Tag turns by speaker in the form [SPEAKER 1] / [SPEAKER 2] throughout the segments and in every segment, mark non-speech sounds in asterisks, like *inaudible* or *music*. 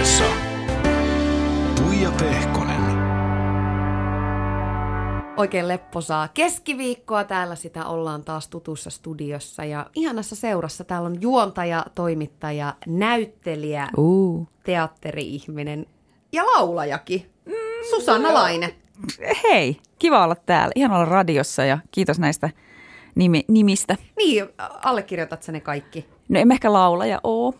[SPEAKER 1] studiossa Tuija Pehkonen.
[SPEAKER 2] Oikein lepposaa keskiviikkoa. Täällä sitä ollaan taas tutussa studiossa ja ihanassa seurassa. Täällä on juontaja, toimittaja, näyttelijä,
[SPEAKER 3] Uh.
[SPEAKER 2] teatteri-ihminen ja laulajakin. Susanna Laine.
[SPEAKER 3] Hei, kiva olla täällä. Ihan olla radiossa ja kiitos näistä nimi, nimistä.
[SPEAKER 2] Niin, allekirjoitat sä ne kaikki?
[SPEAKER 3] No en mä ehkä laulaja oo.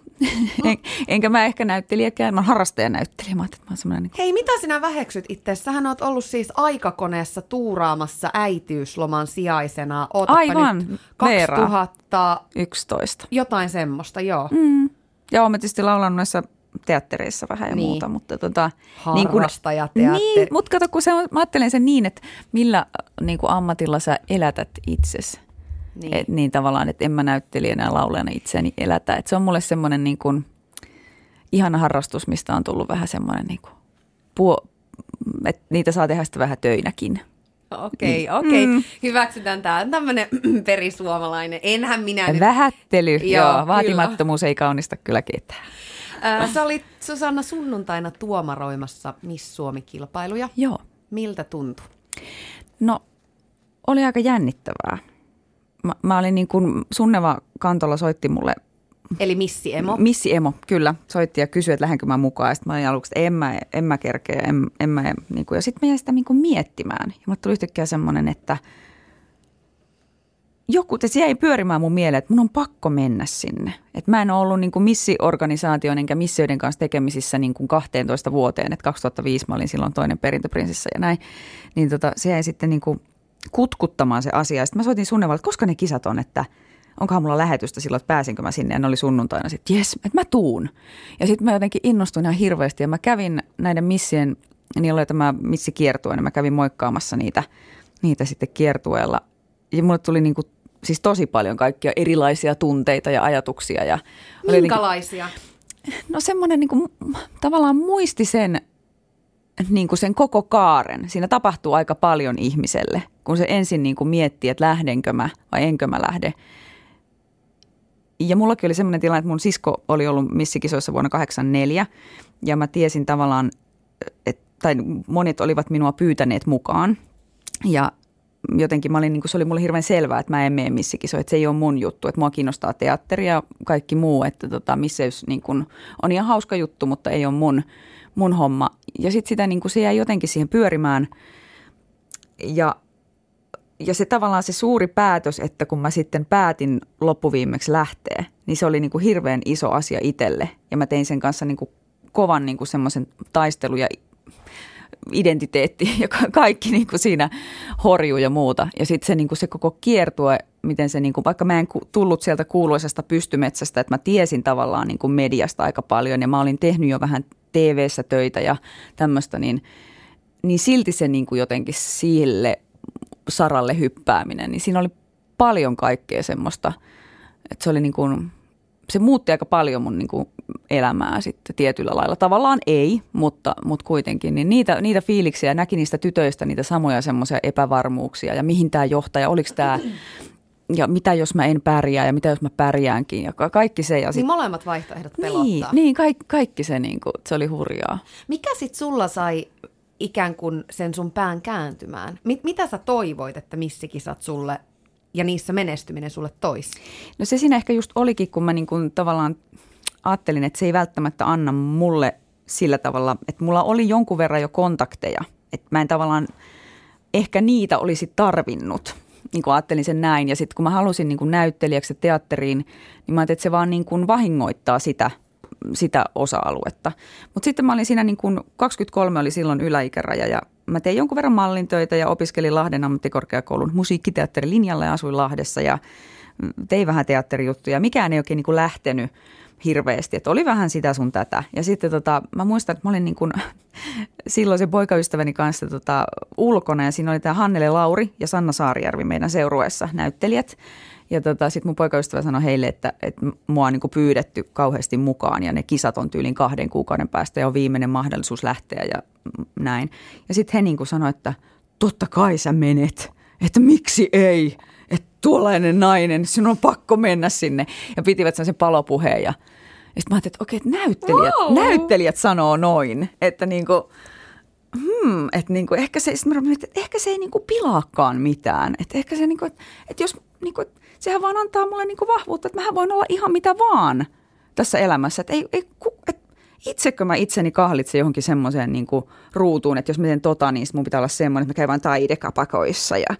[SPEAKER 3] En, enkä mä ehkä näyttelijäkään. Mä oon harrastajanäyttelijä. Mä että mä oon niin
[SPEAKER 2] Hei, mitä sinä väheksyt itse? Sähän oot ollut siis aikakoneessa tuuraamassa äitiysloman sijaisena. Ootapa
[SPEAKER 3] Aivan,
[SPEAKER 2] nyt
[SPEAKER 3] Veera.
[SPEAKER 2] 2000,
[SPEAKER 3] 11.
[SPEAKER 2] jotain semmoista, joo.
[SPEAKER 3] Mm. Ja oon mä tietysti laulanut noissa teattereissa vähän ja
[SPEAKER 2] Niin.
[SPEAKER 3] muuta, mutta tota,
[SPEAKER 2] Harrastajateatteri.
[SPEAKER 3] Niin, mutta kato, kun se on, mä ajattelen sen niin, että millä niin kuin ammatilla sä elätät itsesi.
[SPEAKER 2] Niin.
[SPEAKER 3] Niin. Et, niin tavallaan, että en mä näyttelijänä ja laulajana itseäni elätä. Et se on mulle semmoinen niin kuin, ihana harrastus, mistä on tullut vähän semmoinen, niin kuin, puo, että niitä saa tehdä sitten vähän töinäkin.
[SPEAKER 2] Okei, okei.
[SPEAKER 3] Mm.
[SPEAKER 2] Hyväksytään tämä tämmöinen *clears throat* perisuomalainen. Enhän minä nyt...
[SPEAKER 3] Vähättely,
[SPEAKER 2] Joo,
[SPEAKER 3] joo,
[SPEAKER 2] kyllä.
[SPEAKER 3] vaatimattomuus ei kaunista kyllä ketään.
[SPEAKER 2] Ää, sä olit Susanna sunnuntaina tuomaroimassa Miss Suomi-kilpailuja.
[SPEAKER 3] Joo.
[SPEAKER 2] Miltä tuntui?
[SPEAKER 3] No, oli aika jännittävää. Mä, mä olin niin kuin, Sunneva Kantola soitti mulle,
[SPEAKER 2] Eli Missi Emo.
[SPEAKER 3] Missi Emo, kyllä, soitti ja kysyi, että lähdenkö mä mukaan. Ja sitten mä olin aluksi, että en mä, en mä kerkeä, en, en mä, niin kuin, ja sitten mä jäin sitä niin kuin miettimään. Ja mulle tuli yhtäkkiä semmoinen, että joku, että se jäi pyörimään mun mieleen, että mun on pakko mennä sinne. Että mä en ole ollut niin kuin missiorganisaation enkä missioiden kanssa tekemisissä niin kuin 12 vuoteen. Että 2005 mä olin silloin toinen perintöprinsessa ja näin. Niin tota, se jäi sitten niin kuin kutkuttamaan se asia. Sitten mä soitin Sunnevalle, että koska ne kisat on, että onkohan mulla lähetystä silloin, että pääsinkö mä sinne. Ja ne oli sunnuntaina sitten, jes, että mä tuun. Ja sitten mä jotenkin innostuin ihan hirveästi ja mä kävin näiden missien, niillä oli tämä missikiertue, niin mä kävin moikkaamassa niitä, niitä sitten kiertueella. Ja mulle tuli niin kuin, siis tosi paljon kaikkia erilaisia tunteita ja ajatuksia. Ja
[SPEAKER 2] Minkälaisia?
[SPEAKER 3] No semmoinen niin kuin, tavallaan muisti sen, niin kuin sen koko kaaren. Siinä tapahtuu aika paljon ihmiselle, kun se ensin niin kuin miettii, että lähdenkö mä vai enkö mä lähde. Ja mullakin oli semmoinen tilanne, että mun sisko oli ollut missikisoissa vuonna 84 ja mä tiesin tavallaan, että, tai monet olivat minua pyytäneet mukaan. Ja jotenkin mä olin, niin kuin se oli mulle hirveän selvää, että mä en mene missikisoihin, että se ei ole mun juttu, että mua kiinnostaa teatteri ja kaikki muu, että tota, misseys niin kuin, on ihan hauska juttu, mutta ei ole mun, mun homma. Ja sitten sitä niin kuin, se jäi jotenkin siihen pyörimään ja, ja se tavallaan se suuri päätös, että kun mä sitten päätin loppuviimeksi lähteä, niin se oli niin kuin hirveän iso asia itselle ja mä tein sen kanssa niin kuin kovan niin kuin semmoisen taistelun ja identiteetti *laughs* ja ka- kaikki niin kuin siinä horjuu ja muuta. Ja sitten se, niin kuin se koko kiertue, miten se, niin kuin, vaikka mä en tullut sieltä kuuluisesta pystymetsästä, että mä tiesin tavallaan niin kuin mediasta aika paljon ja mä olin tehnyt jo vähän TV-ssä töitä ja tämmöistä, niin, niin silti se niin kuin jotenkin sille saralle hyppääminen, niin siinä oli paljon kaikkea semmoista, että se oli niin kuin, se muutti aika paljon mun niin kuin elämää sitten tietyllä lailla. Tavallaan ei, mutta, mutta kuitenkin. Niin niitä, niitä fiiliksiä näki niistä tytöistä, niitä samoja semmoisia epävarmuuksia ja mihin tämä johtaa ja oliko tämä ja mitä jos mä en pärjää ja mitä jos mä pärjäänkin ja ka- kaikki se. Ja
[SPEAKER 2] Niin
[SPEAKER 3] sit,
[SPEAKER 2] molemmat vaihtoehdot
[SPEAKER 3] niin,
[SPEAKER 2] pelottaa.
[SPEAKER 3] niin kaikki, kaikki se, niin kuin, se oli hurjaa.
[SPEAKER 2] Mikä sit sulla sai ikään kuin sen sun pään kääntymään? Mit, mitä sä toivoit, että missikisat sulle ja niissä menestyminen sulle toisi?
[SPEAKER 3] No se siinä ehkä just olikin, kun mä niin kuin tavallaan ajattelin, että se ei välttämättä anna mulle sillä tavalla, että mulla oli jonkun verran jo kontakteja. Että mä en tavallaan ehkä niitä olisi tarvinnut. Niin kuin ajattelin sen näin. Ja sitten kun mä halusin niin kuin näyttelijäksi teatteriin, niin mä ajattelin, että se vaan niin kuin vahingoittaa sitä, sitä osa-aluetta. Mutta sitten mä olin siinä niin kuin, 23 oli silloin yläikäraja ja mä tein jonkun verran mallintöitä ja opiskelin Lahden ammattikorkeakoulun musiikkiteatterilinjalla ja asuin Lahdessa ja tein vähän teatterijuttuja. Mikään ei oikein niin kuin lähtenyt hirveästi, että oli vähän sitä sun tätä. Ja sitten tota, mä muistan, että mä olin niin kuin *laughs* silloin se poikaystäväni kanssa tota, ulkona ja siinä oli tämä Hannele Lauri ja Sanna Saarijärvi meidän seurueessa näyttelijät. Ja tota, sitten mun poikaystävä sanoi heille, että, että mua on niin kuin pyydetty kauheasti mukaan ja ne kisat on tyylin kahden kuukauden päästä ja on viimeinen mahdollisuus lähteä ja näin. Ja sitten he niin kuin sanoi, että totta kai sä menet, että miksi ei, että tuollainen nainen, sinun on pakko mennä sinne. Ja pitivät sen palopuheen ja Ja sitten mä ajattelin, että okei, että näyttelijät,
[SPEAKER 2] Wow.
[SPEAKER 3] näyttelijät sanoo noin, että niinku, hmm, että niinku, ehkä, se, mä että ehkä se ei niinku pilaakaan mitään. Että ehkä se, niinku, että, että jos, niinku, että sehän vaan antaa mulle niinku vahvuutta, että mähän voin olla ihan mitä vaan tässä elämässä. Että ei, ei, et itsekö mä itseni kahlitsen johonkin semmoiseen niinku ruutuun, että jos mä teen tota, niin mun pitää olla semmoinen, että mä käyn vain taidekapakoissa ja äh,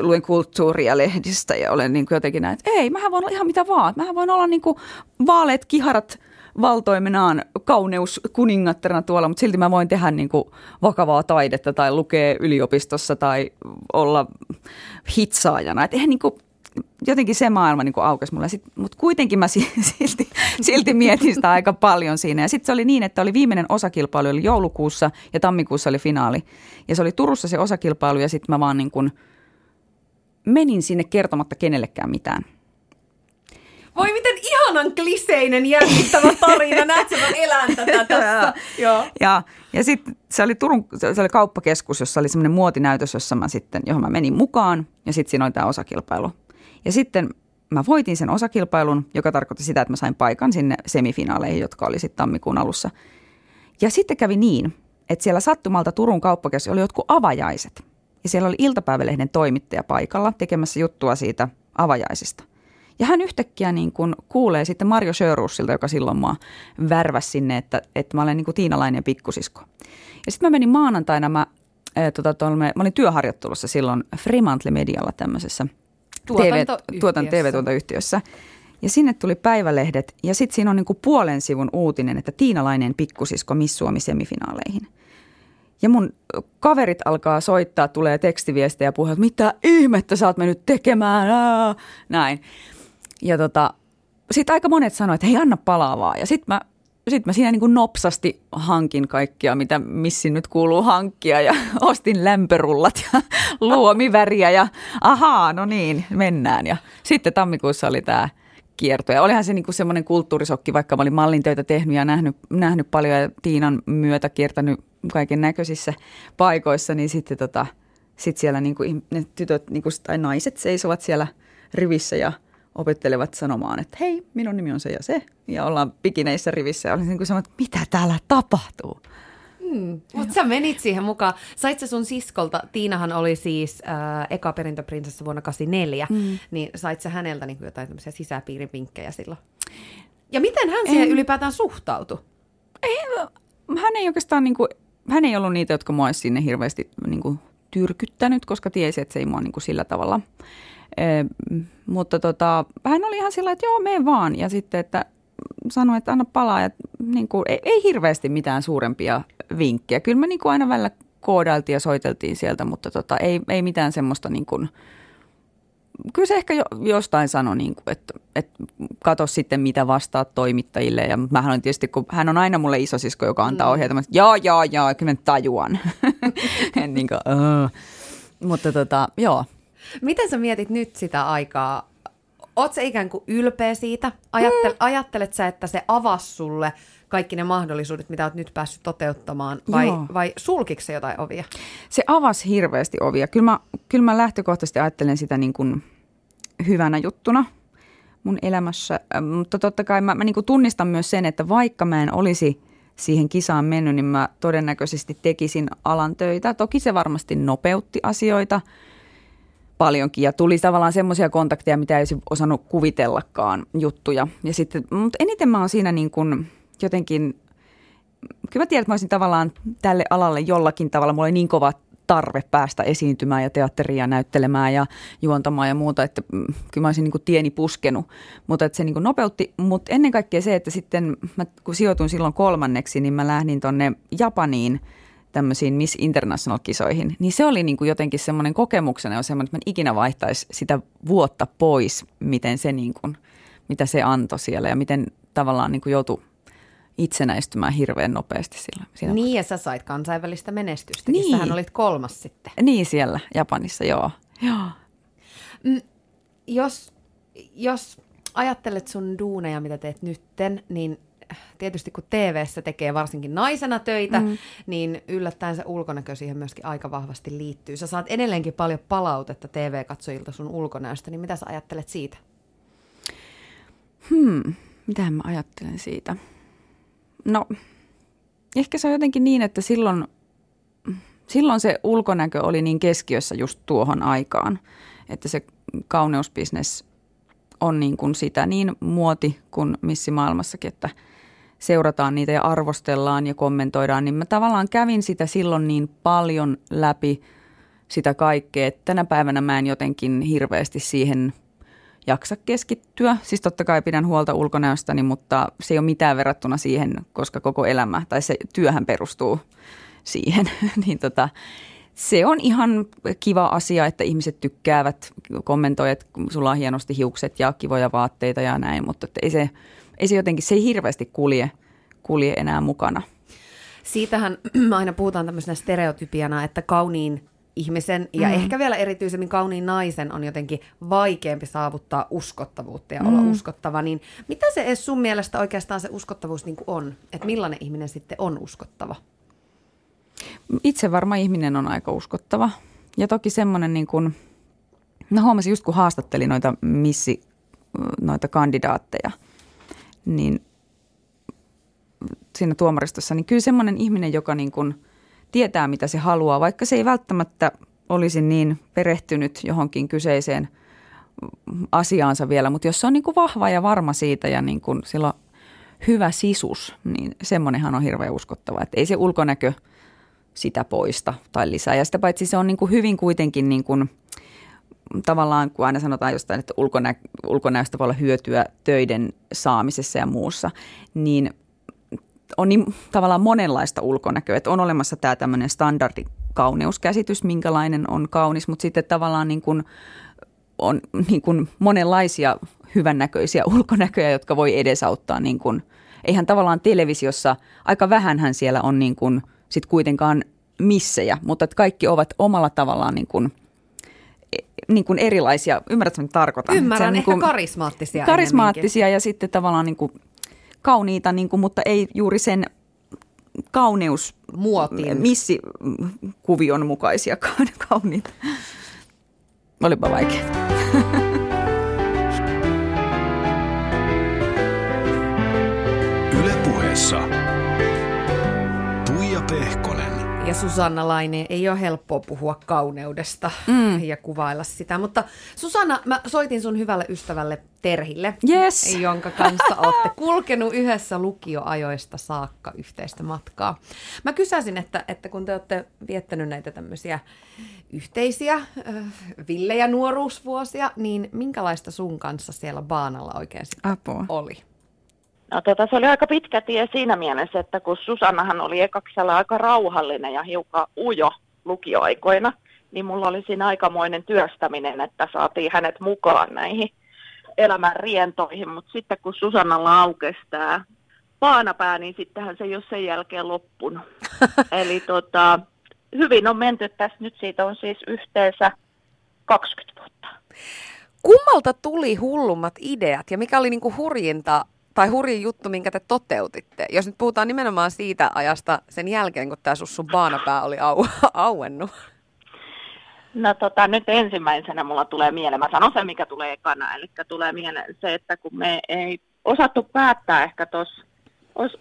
[SPEAKER 3] luen kulttuuria lehdistä ja olen niinku jotenkin näin, että ei, mähän voin olla ihan mitä vaan. Mähän voin olla niinku vaaleet kiharat valtoimenaan kauneus kuningattarana tuolla, mutta silti mä voin tehdä niinku vakavaa taidetta tai lukea yliopistossa tai olla hitsaajana. Et eihän niinku, jotenkin se maailma niin aukesi mulle. Mutta kuitenkin mä si- *laughs* silti, silti mietin sitä aika paljon siinä. Ja sitten se oli niin, että oli viimeinen osakilpailu, oli joulukuussa ja tammikuussa oli finaali. Ja se oli Turussa se osakilpailu ja sitten mä vaan niin kuin menin sinne kertomatta kenellekään mitään.
[SPEAKER 2] Voi miten ihanan kliseinen jännittävä tarina. *laughs* Näetkö, mä elän tätä tässä. Joo.
[SPEAKER 3] Ja, ja sitten se oli Turun, se oli kauppakeskus, jossa oli semmoinen muotinäytös, jossa mä sitten, johon mä menin mukaan ja sitten siinä oli tämä osakilpailu. Ja sitten mä voitin sen osakilpailun, joka tarkoitti sitä, että mä sain paikan sinne semifinaaleihin, jotka oli sitten tammikuun alussa. Ja sitten kävi niin, että siellä sattumalta Turun kauppakeskus oli jotkut avajaiset. Ja siellä oli iltapäivälehden toimittaja paikalla tekemässä juttua siitä avajaisista. Ja hän yhtäkkiä niin kuin kuulee sitten Mario Sjöruusilta, joka silloin mua värväsi sinne, että, että mä olen niin kuin tiinalainen pikkosisko. Ja sitten mä menin maanantaina, mä, ää, tota, tuolla, mä olin työharjoittelussa silloin Fremantle Medialla tämmöisessä Tuotan TV-tuotantoyhtiössä. Ja sinne tuli päivälehdet ja sitten siinä on niin kuin puolen sivun uutinen, että tiinalainen pikkusisko Miss Suomi semifinaaleihin. Ja mun kaverit alkaa soittaa, tulee tekstiviestejä ja puhua, että mitä ihmettä sä oot mennyt tekemään, Aa! näin. Ja tota, sitten aika monet sanoivat, että hei anna palaa vaan. Ja sitten mä, sit mä siinä niin kuin nopsasti hankin kaikkia, mitä missin nyt kuuluu hankkia. Ja *laughs* ostin lämpörullat ja *laughs* luomiväriä ja ahaa, no niin, mennään. Ja sitten tammikuussa oli tämä kierto. Ja olihan se niinku semmoinen kulttuurisokki, vaikka mä olin mallintöitä tehnyt ja nähnyt, nähnyt paljon ja Tiinan myötä kiertänyt kaiken näköisissä paikoissa, niin sitten tota, sit siellä niinku, ihm- ne tytöt niinku, tai naiset seisovat siellä rivissä ja opettelevat sanomaan, että hei, minun nimi on se ja se. Ja ollaan pikineissä rivissä ja olin niin kuin että mitä täällä tapahtuu?
[SPEAKER 2] Mm. Mutta sä menit siihen mukaan. Sait sä sun siskolta, Tiinahan oli siis äh, eka perintöprinsessa vuonna 84, mm. niin sait sä häneltä niin jotain tämmöisiä sisäpiirivinkkejä silloin? Ja miten hän siihen
[SPEAKER 3] En.
[SPEAKER 2] ylipäätään suhtautui?
[SPEAKER 3] hän ei oikeastaan, niin kuin, hän ei ollut niitä, jotka mua olisi sinne hirveästi niin kuin, tyrkyttänyt, koska tiesi, että se ei mua niin kuin, sillä tavalla. E, mutta tota, hän oli ihan sillä että joo, mene vaan. Ja sitten, että sanoi, että anna palaa. Ja, niin kuin, ei, ei hirveästi mitään suurempia vinkkejä. Kyllä me niin kuin, aina välillä koodailtiin ja soiteltiin sieltä, mutta tota, ei, ei mitään semmoista niin kuin, kyllä se ehkä jo, jostain sanoi, niin kuin, että, että kato sitten mitä vastaat toimittajille. Ja mähän on tietysti, kun hän on aina mulle isosisko, joka antaa ohjeita, mä, että joo, joo, joo, kyllä mä tajuan. *laughs* en niin kuin, uh. Mutta tota, joo.
[SPEAKER 2] Miten sä mietit nyt sitä aikaa? Oot sä ikään kuin ylpeä siitä? Ajattel,
[SPEAKER 3] Mm.
[SPEAKER 2] Ajattelet sä, että se avasi sulle kaikki ne mahdollisuudet, mitä oot nyt päässyt toteuttamaan, vai,
[SPEAKER 3] Joo.
[SPEAKER 2] vai sulkiko se jotain ovia?
[SPEAKER 3] Se avasi hirveästi ovia. Kyllä mä, kyllä mä lähtökohtaisesti ajattelen sitä niin kuin hyvänä juttuna mun elämässä. Äh, Mutta totta kai mä, mä niin kuin tunnistan myös sen, että vaikka mä en olisi siihen kisaan mennyt, niin mä todennäköisesti tekisin alan töitä. Toki se varmasti nopeutti asioita paljonkin. Ja tuli tavallaan semmoisia kontakteja, mitä ei olisi osannut kuvitellakaan juttuja. Ja sitten, mutta eniten mä oon siinä niin kuin jotenkin kyllä mä tiedän, että mä olisin tavallaan tälle alalle jollakin tavalla, mulla oli niin kova tarve päästä esiintymään ja teatteria näyttelemään ja juontamaan ja muuta, että mm, kyllä mä olisin niin kuin tieni puskenut, mutta että se niin kuin nopeutti, mutta ennen kaikkea se, että sitten mä, kun sijoituin silloin kolmanneksi, niin mä lähdin tonne Japaniin tämmöisiin Miss International-kisoihin, niin se oli niin kuin jotenkin semmoinen kokemuksena jo semmoinen, että mä en ikinä vaihtaisi sitä vuotta pois, miten se niin kuin, mitä se antoi siellä ja miten tavallaan niin kuin joutui itsenäistymään hirveän nopeasti silloin. Siinä
[SPEAKER 2] Niin, ja sä sait kansainvälistä menestystä.
[SPEAKER 3] Niin.
[SPEAKER 2] Niin. Sähän olit kolmas sitten.
[SPEAKER 3] Niin siellä Japanissa, joo. joo.
[SPEAKER 2] Jos, jos ajattelet sun duuneja, mitä teet nytten, niin tietysti kun TV-ssä tekee varsinkin naisena töitä, mm. niin yllättäen se ulkonäkö siihen myöskin aika vahvasti liittyy. Sä saat edelleenkin paljon palautetta TV-katsojilta sun ulkonäöstä, niin mitä sä ajattelet siitä?
[SPEAKER 3] mitä mä ajattelen siitä? No, ehkä se on jotenkin niin, että silloin, silloin se ulkonäkö oli niin keskiössä just tuohon aikaan, että se kauneusbisnes on niin kuin sitä niin muoti kuin missi maailmassakin, että seurataan niitä ja arvostellaan ja kommentoidaan, niin mä tavallaan kävin sitä silloin niin paljon läpi sitä kaikkea, että tänä päivänä mä en jotenkin hirveästi siihen jaksa keskittyä. Siis totta kai pidän huolta ulkonäöstäni, mutta se ei ole mitään verrattuna siihen, koska koko elämä tai se työhän perustuu siihen. *laughs* niin tota, se on ihan kiva asia, että ihmiset tykkäävät, kommentoivat, että sulla on hienosti hiukset ja kivoja vaatteita ja näin, mutta ei se, ei se jotenkin, se ei hirveästi kulje, kulje enää mukana.
[SPEAKER 2] Siitähän *clears throat* aina puhutaan tämmöisenä stereotypiana, että kauniin ihmisen ja mm. ehkä vielä erityisemmin kauniin naisen on jotenkin vaikeampi saavuttaa uskottavuutta ja mm. olla uskottava, niin mitä se sun mielestä oikeastaan se uskottavuus niin on? Että millainen ihminen sitten on uskottava?
[SPEAKER 3] Itse varma ihminen on aika uskottava. Ja toki semmoinen niin kuin, no huomasin just kun haastattelin noita missi, noita kandidaatteja, niin siinä tuomaristossa, niin kyllä semmoinen ihminen, joka niin kuin tietää, mitä se haluaa, vaikka se ei välttämättä olisi niin perehtynyt johonkin kyseiseen asiaansa vielä, mutta jos se on niin kuin vahva ja varma siitä ja niin kuin sillä hyvä sisus, niin semmoinenhan on hirveän uskottava. Että ei se ulkonäkö – sitä poista tai lisää. Ja sitä paitsi se on niin kuin hyvin kuitenkin niin kuin, tavallaan, kun aina sanotaan jostain, että ulkonä, ulkonäöstä voi olla hyötyä töiden saamisessa ja muussa, niin on niin tavallaan monenlaista ulkonäköä, että on olemassa tämä tämmöinen standardi kauneuskäsitys, minkälainen on kaunis, mutta sitten tavallaan niin kuin on niin kuin monenlaisia hyvännäköisiä *laughs* ulkonäköjä, jotka voi edesauttaa niin kuin, eihän tavallaan televisiossa, aika vähänhän siellä on niin kuin – sitten kuitenkaan missejä, mutta että kaikki ovat omalla tavallaan niin kuin, e, niin kuin erilaisia. Ymmärrätkö, mitä tarkoitan?
[SPEAKER 2] Ymmärrän,
[SPEAKER 3] niin
[SPEAKER 2] kuin, karismaattisia.
[SPEAKER 3] Karismaattisia ja sitten tavallaan niin kuin kauniita, niin kuin, mutta ei juuri sen kauneus
[SPEAKER 2] Muotin.
[SPEAKER 3] missi kuvion mukaisia *laughs* kauniita. Olipa vaikeaa.
[SPEAKER 1] Ylepuheessa Pehkonen.
[SPEAKER 2] Ja Susanna Laine, ei ole helppoa puhua kauneudesta mm. ja kuvailla sitä, mutta Susanna, mä soitin sun hyvälle ystävälle Terhille,
[SPEAKER 3] yes.
[SPEAKER 2] jonka kanssa olette kulkenut yhdessä lukioajoista saakka yhteistä matkaa. Mä kysäsin, että, että kun te olette viettänyt näitä tämmöisiä yhteisiä äh, villejä nuoruusvuosia, niin minkälaista sun kanssa siellä baanalla oikein Apua. oli?
[SPEAKER 4] No tota, se oli aika pitkä tie siinä mielessä, että kun Susannahan oli ekaksella aika rauhallinen ja hiukan ujo lukioaikoina, niin mulla oli siinä aikamoinen työstäminen, että saatiin hänet mukaan näihin elämän rientoihin, mutta sitten kun Susannalla aukesi tämä paanapää, niin sittenhän se ei ole sen jälkeen loppunut. *laughs* Eli tota, hyvin on menty tässä, nyt siitä on siis yhteensä 20 vuotta.
[SPEAKER 2] Kummalta tuli hullummat ideat ja mikä oli niinku hurjinta tai hurjin juttu, minkä te toteutitte? Jos nyt puhutaan nimenomaan siitä ajasta sen jälkeen, kun tämä sun baanapää oli au, *laughs* auennut.
[SPEAKER 4] No tota, nyt ensimmäisenä mulla tulee mieleen, mä sanon sen, mikä tulee ekana, eli tulee mieleen se, että kun me ei osattu päättää ehkä tuossa,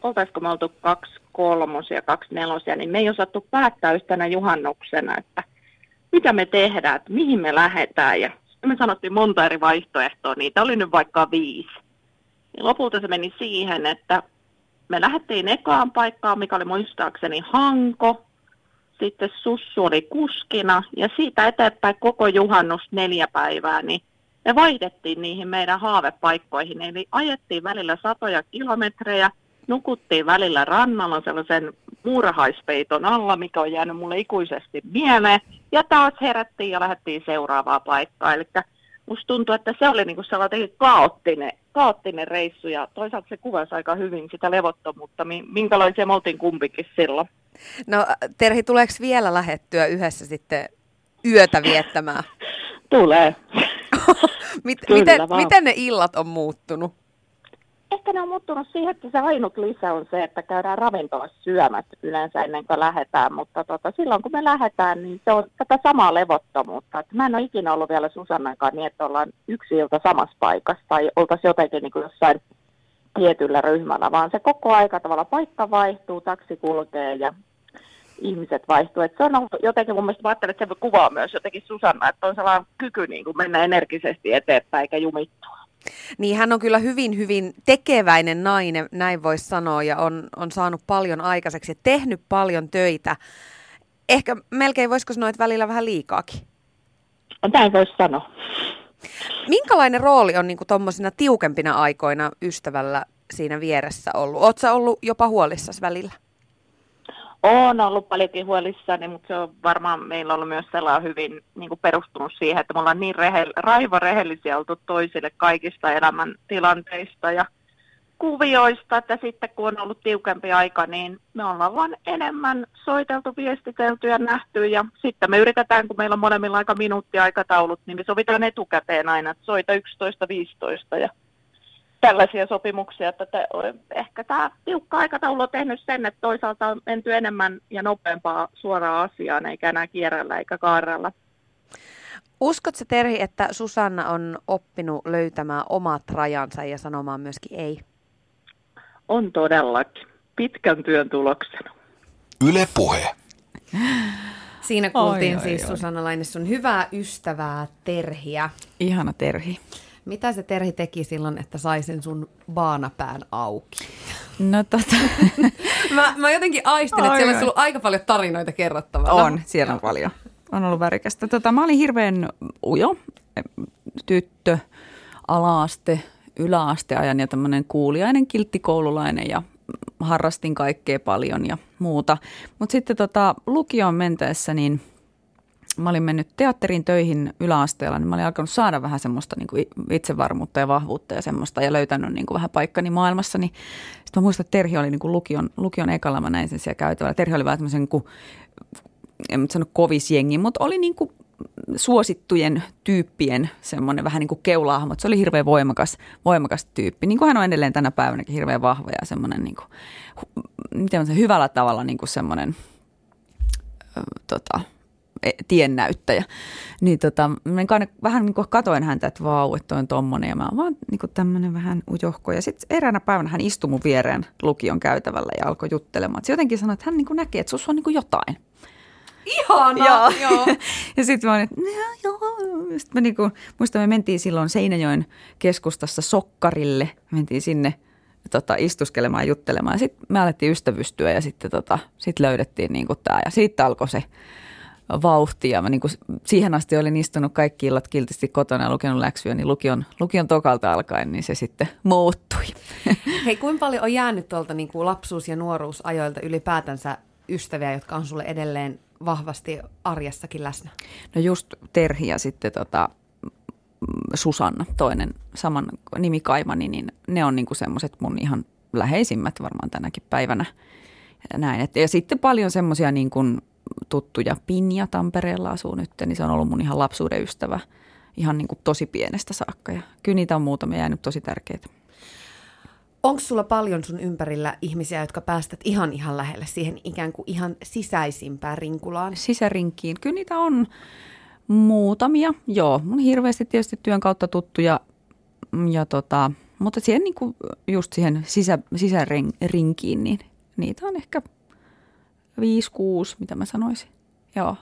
[SPEAKER 4] oltaisiko me oltu kaksi kolmosia, kaksi nelosia, niin me ei osattu päättää yhtenä juhannuksena, että mitä me tehdään, että mihin me lähdetään. Ja me sanottiin monta eri vaihtoehtoa, niitä oli nyt vaikka viisi. Niin lopulta se meni siihen, että me lähdettiin ekaan paikkaan, mikä oli muistaakseni Hanko, sitten Sussu oli kuskina ja siitä eteenpäin koko juhannus neljä päivää, niin me vaihdettiin niihin meidän haavepaikkoihin. Eli ajettiin välillä satoja kilometrejä, nukuttiin välillä rannalla sellaisen muurahaispeiton alla, mikä on jäänyt mulle ikuisesti mieleen. Ja taas herättiin ja lähdettiin seuraavaa paikkaa. Eli musta tuntuu, että se oli niinku sellainen kaoottinen, kaoottinen reissu ja toisaalta se kuvasi aika hyvin sitä levottomuutta, minkälaisia me oltiin kumpikin silloin.
[SPEAKER 2] No Terhi, tuleeko vielä lähettyä yhdessä sitten yötä viettämään?
[SPEAKER 4] Tulee. *laughs*
[SPEAKER 2] Mit, miten, miten ne illat on muuttunut?
[SPEAKER 4] Ehkä ne on muuttunut siihen, että se ainut lisä on se, että käydään ravintolassa syömät yleensä ennen kuin lähdetään, mutta tota, silloin kun me lähdetään, niin se on tätä samaa levottomuutta. Että mä en ole ikinä ollut vielä Susannankaan niin, että ollaan yksi ilta samassa paikassa tai oltaisiin jotenkin niin kuin jossain tietyllä ryhmällä, vaan se koko aika tavalla paikka vaihtuu, taksi kulkee ja ihmiset vaihtuu. Et se on ollut jotenkin, mun mielestä mä ajattelen, että se kuvaa myös jotenkin Susanna, että on sellainen kyky niin kuin mennä energisesti eteenpäin eikä jumittua.
[SPEAKER 2] Niin hän on kyllä hyvin, hyvin tekeväinen nainen, näin voisi sanoa, ja on, on saanut paljon aikaiseksi ja tehnyt paljon töitä. Ehkä melkein voisiko sanoa, että välillä vähän liikaakin.
[SPEAKER 4] Näin voisi sanoa.
[SPEAKER 2] Minkälainen rooli on niin tuommoisina tiukempina aikoina ystävällä siinä vieressä ollut? Oletko ollut jopa huolissasi välillä?
[SPEAKER 4] Olen ollut paljonkin huolissani, mutta se on varmaan meillä ollut myös sellainen hyvin niin kuin perustunut siihen, että me ollaan niin rehe, raivorehellisiä oltu toisille kaikista elämän tilanteista ja kuvioista, että sitten kun on ollut tiukempi aika, niin me ollaan vaan enemmän soiteltu, viestitelty ja nähty ja sitten me yritetään, kun meillä on molemmilla aika minuuttiaikataulut, niin me sovitaan etukäteen aina, että soita 11.15 ja tällaisia sopimuksia, että te, ehkä tämä tiukka aikataulu on tehnyt sen, että toisaalta on menty enemmän ja nopeampaa suoraan asiaan, eikä enää kierrellä eikä kaarella.
[SPEAKER 2] Uskotko Terhi, että Susanna on oppinut löytämään omat rajansa ja sanomaan myöskin ei?
[SPEAKER 4] On todellakin. Pitkän työn tuloksena.
[SPEAKER 1] Yle Puhe.
[SPEAKER 2] Siinä kuultiin oi, siis oi, Susanna Laine sun hyvää ystävää Terhiä.
[SPEAKER 3] Ihana Terhi.
[SPEAKER 2] Mitä se Terhi teki silloin, että sai sen sun baanapään auki?
[SPEAKER 3] No tota... *laughs*
[SPEAKER 2] mä, mä jotenkin aistin, että siellä olisi ollut aika paljon tarinoita kerrottavana.
[SPEAKER 3] On, siellä on paljon. On ollut värikästä. Tota, mä olin hirveän ujo tyttö, alaaste, yläasteajan ja tämmöinen kuuliainen kilttikoululainen ja harrastin kaikkea paljon ja muuta. Mutta sitten tota, lukioon mentäessä niin – mä olin mennyt teatteriin töihin yläasteella, niin mä olin alkanut saada vähän semmoista niin kuin itsevarmuutta ja vahvuutta ja semmoista ja löytänyt niin kuin vähän paikkani maailmassa. Niin sitten mä muistan, että Terhi oli niin kuin lukion, lukion ekalla, mä näin sen siellä käytävällä. Terhi oli vähän tämmöisen, niin kuin, en mä sano kovisjengi, mutta oli niin kuin suosittujen tyyppien semmoinen vähän niin kuin keulahmo. Se oli hirveän voimakas, voimakas tyyppi. Niin kuin hän on edelleen tänä päivänäkin hirveän vahva ja semmoinen niin kuin, miten se hyvällä tavalla niin kuin semmoinen tota, tiennäyttäjä. Niin tota, mä vähän niin kuin katoin häntä, että vau, että on tommonen. Ja mä oon vaan niin kuin tämmöinen vähän ujohko. Ja sitten eräänä päivänä hän istui mun viereen lukion käytävällä ja alkoi juttelemaan. Se jotenkin sanoi, että hän niin kuin näkee, että sussa on niin kuin jotain.
[SPEAKER 2] Ihana, joo. joo. *laughs*
[SPEAKER 3] ja sitten mä olin, että joo. Sitten mä niin kuin, muistan, me mentiin silloin Seinäjoen keskustassa Sokkarille. Mentiin sinne tota, istuskelemaan ja juttelemaan. Ja sitten me alettiin ystävystyä ja sitten tota, sit löydettiin niin tämä. Ja siitä alkoi se vauhtia. Mä niin kuin siihen asti olin istunut kaikki illat kiltisti kotona ja lukenut läksyjä, niin lukion, lukion tokalta alkaen, niin se sitten muuttui. *laughs*
[SPEAKER 2] Hei, kuinka paljon on jäänyt tuolta niin kuin lapsuus- ja nuoruusajoilta ylipäätänsä ystäviä, jotka on sulle edelleen vahvasti arjessakin läsnä?
[SPEAKER 3] No just Terhi ja sitten tota, Susanna, toinen saman nimikaimani, niin ne on niinku semmoiset mun ihan läheisimmät varmaan tänäkin päivänä. Näin. Et, ja sitten paljon semmoisia niin kuin tuttuja. Pinja Tampereella asuu nyt, niin se on ollut mun ihan lapsuuden ystävä ihan niin kuin tosi pienestä saakka. Ja kyllä niitä on muutamia jäänyt tosi tärkeitä.
[SPEAKER 2] Onko sulla paljon sun ympärillä ihmisiä, jotka päästät ihan ihan lähelle siihen ikään kuin ihan sisäisimpään rinkulaan?
[SPEAKER 3] Sisärinkiin. Kyllä niitä on muutamia, joo. Mun hirveästi tietysti työn kautta tuttuja, ja tota, mutta siihen niin kuin just siihen sisä, sisärinkiin, niin niitä on ehkä 5-6, mitä mä sanoisin. Joo.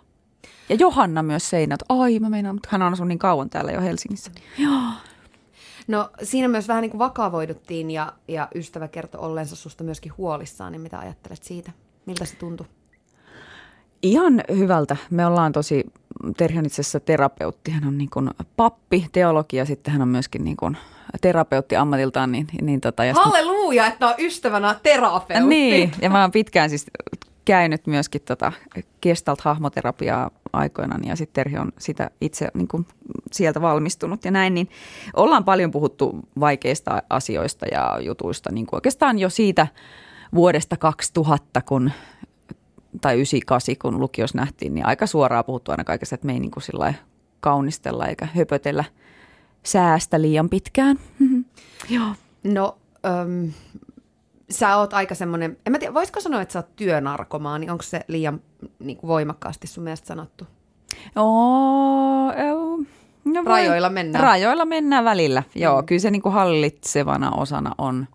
[SPEAKER 3] Ja Johanna myös seinät. Ai, mä meinaan, mutta hän on asunut niin kauan täällä jo Helsingissä. Joo.
[SPEAKER 2] No siinä myös vähän niin kuin vakavoiduttiin ja, ja ystävä kertoi olleensa susta myöskin huolissaan, niin mitä ajattelet siitä? Miltä se tuntui?
[SPEAKER 3] Ihan hyvältä. Me ollaan tosi, Terhi on itse asiassa terapeutti. Hän on niin kuin pappi, teologi ja sitten hän on myöskin niin kuin terapeutti ammatiltaan. Niin, niin tota,
[SPEAKER 2] ja Halleluja, että on ystävänä terapeutti.
[SPEAKER 3] Niin, ja mä oon pitkään siis käynyt myöskin tota Gestalt-hahmoterapiaa aikoinaan ja sitten Terhi on sitä itse niin kuin sieltä valmistunut ja näin, niin ollaan paljon puhuttu vaikeista asioista ja jutuista niin kuin oikeastaan jo siitä vuodesta 2000, kun tai 98, kun lukios nähtiin, niin aika suoraan puhuttu aina kaikesta, että me ei niin kuin kaunistella eikä höpötellä säästä liian pitkään.
[SPEAKER 2] Joo. No, um, sä oot aika semmoinen, en mä tiedä, voisiko sanoa, että sä oot työnarkomaani, onko se liian niin kuin voimakkaasti sun mielestä sanottu?
[SPEAKER 3] Oo,
[SPEAKER 2] no rajoilla mennään.
[SPEAKER 3] Rajoilla mennään välillä, joo. Mm. Kyllä se niin kuin hallitsevana osana on,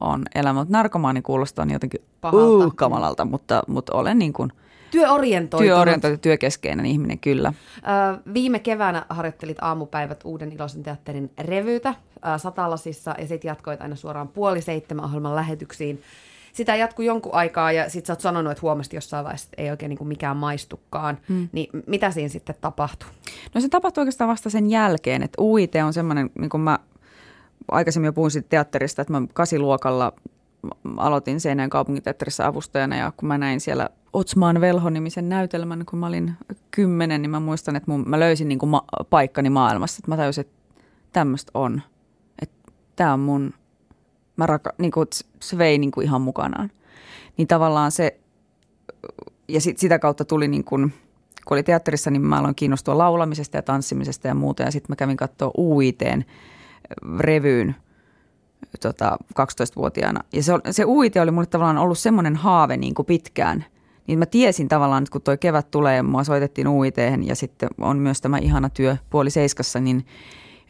[SPEAKER 3] on elämä. Mutta narkomaani kuulostaa jotenkin
[SPEAKER 2] Pahalta.
[SPEAKER 3] uh, kamalalta, mutta, mutta olen niin kuin
[SPEAKER 2] Työorientoitunut.
[SPEAKER 3] työorientoitu, työkeskeinen ihminen kyllä.
[SPEAKER 2] Ö, viime keväänä harjoittelit aamupäivät Uuden iloisen teatterin revytä ö, Satalasissa ja sitten jatkoit aina suoraan puoli seitsemän ohjelman lähetyksiin. Sitä jatkui jonkun aikaa ja sitten sä oot sanonut, että huomasit jossain vaiheessa, että ei oikein niin kuin mikään maistukaan. Hmm. Niin mitä siinä sitten tapahtui?
[SPEAKER 3] No se tapahtui oikeastaan vasta sen jälkeen, että UIT on semmoinen, niin kuin mä aikaisemmin jo puhuin siitä teatterista, että mä kasiluokalla aloitin Seinäjän kaupunginteatterissa avustajana ja kun mä näin siellä Otsmaan Velho-nimisen näytelmän, kun mä olin kymmenen, niin mä muistan, että mun, mä löysin niin kuin ma- paikkani maailmassa. Että mä tajusin, että tämmöistä on. Että tämä on mun, mä raka, niin kuin, se vei niin kuin ihan mukanaan. Niin tavallaan se, ja sit, sitä kautta tuli niin kuin, kun oli teatterissa, niin mä aloin kiinnostua laulamisesta ja tanssimisesta ja muuta. Ja sitten mä kävin katsoa UITn revyyn tota, 12-vuotiaana. Ja se, se UIT oli mulle tavallaan ollut semmoinen haave niin kuin pitkään. Niin mä tiesin tavallaan, että kun toi kevät tulee mua soitettiin uit ja sitten on myös tämä ihana työ puoli seiskassa, niin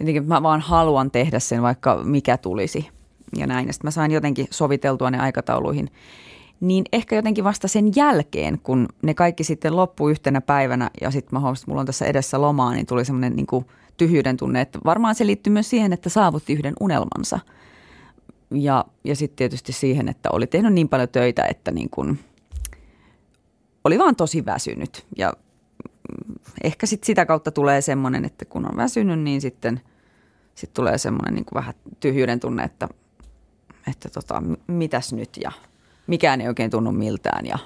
[SPEAKER 3] jotenkin mä vaan haluan tehdä sen, vaikka mikä tulisi. Ja näin. Ja sitten mä sain jotenkin soviteltua ne aikatauluihin. Niin ehkä jotenkin vasta sen jälkeen, kun ne kaikki sitten loppui yhtenä päivänä ja sitten mä huomasin, että mulla on tässä edessä lomaa, niin tuli semmoinen niin tyhjyyden tunne. Että varmaan se liittyy myös siihen, että saavutti yhden unelmansa. Ja, ja sitten tietysti siihen, että oli tehnyt niin paljon töitä, että niin kuin oli vaan tosi väsynyt. Ja ehkä sitten sitä kautta tulee semmoinen, että kun on väsynyt, niin sitten sit tulee semmoinen niin vähän tyhjyyden tunne, että, että tota, mitäs nyt ja mikään ei oikein tunnu miltään ja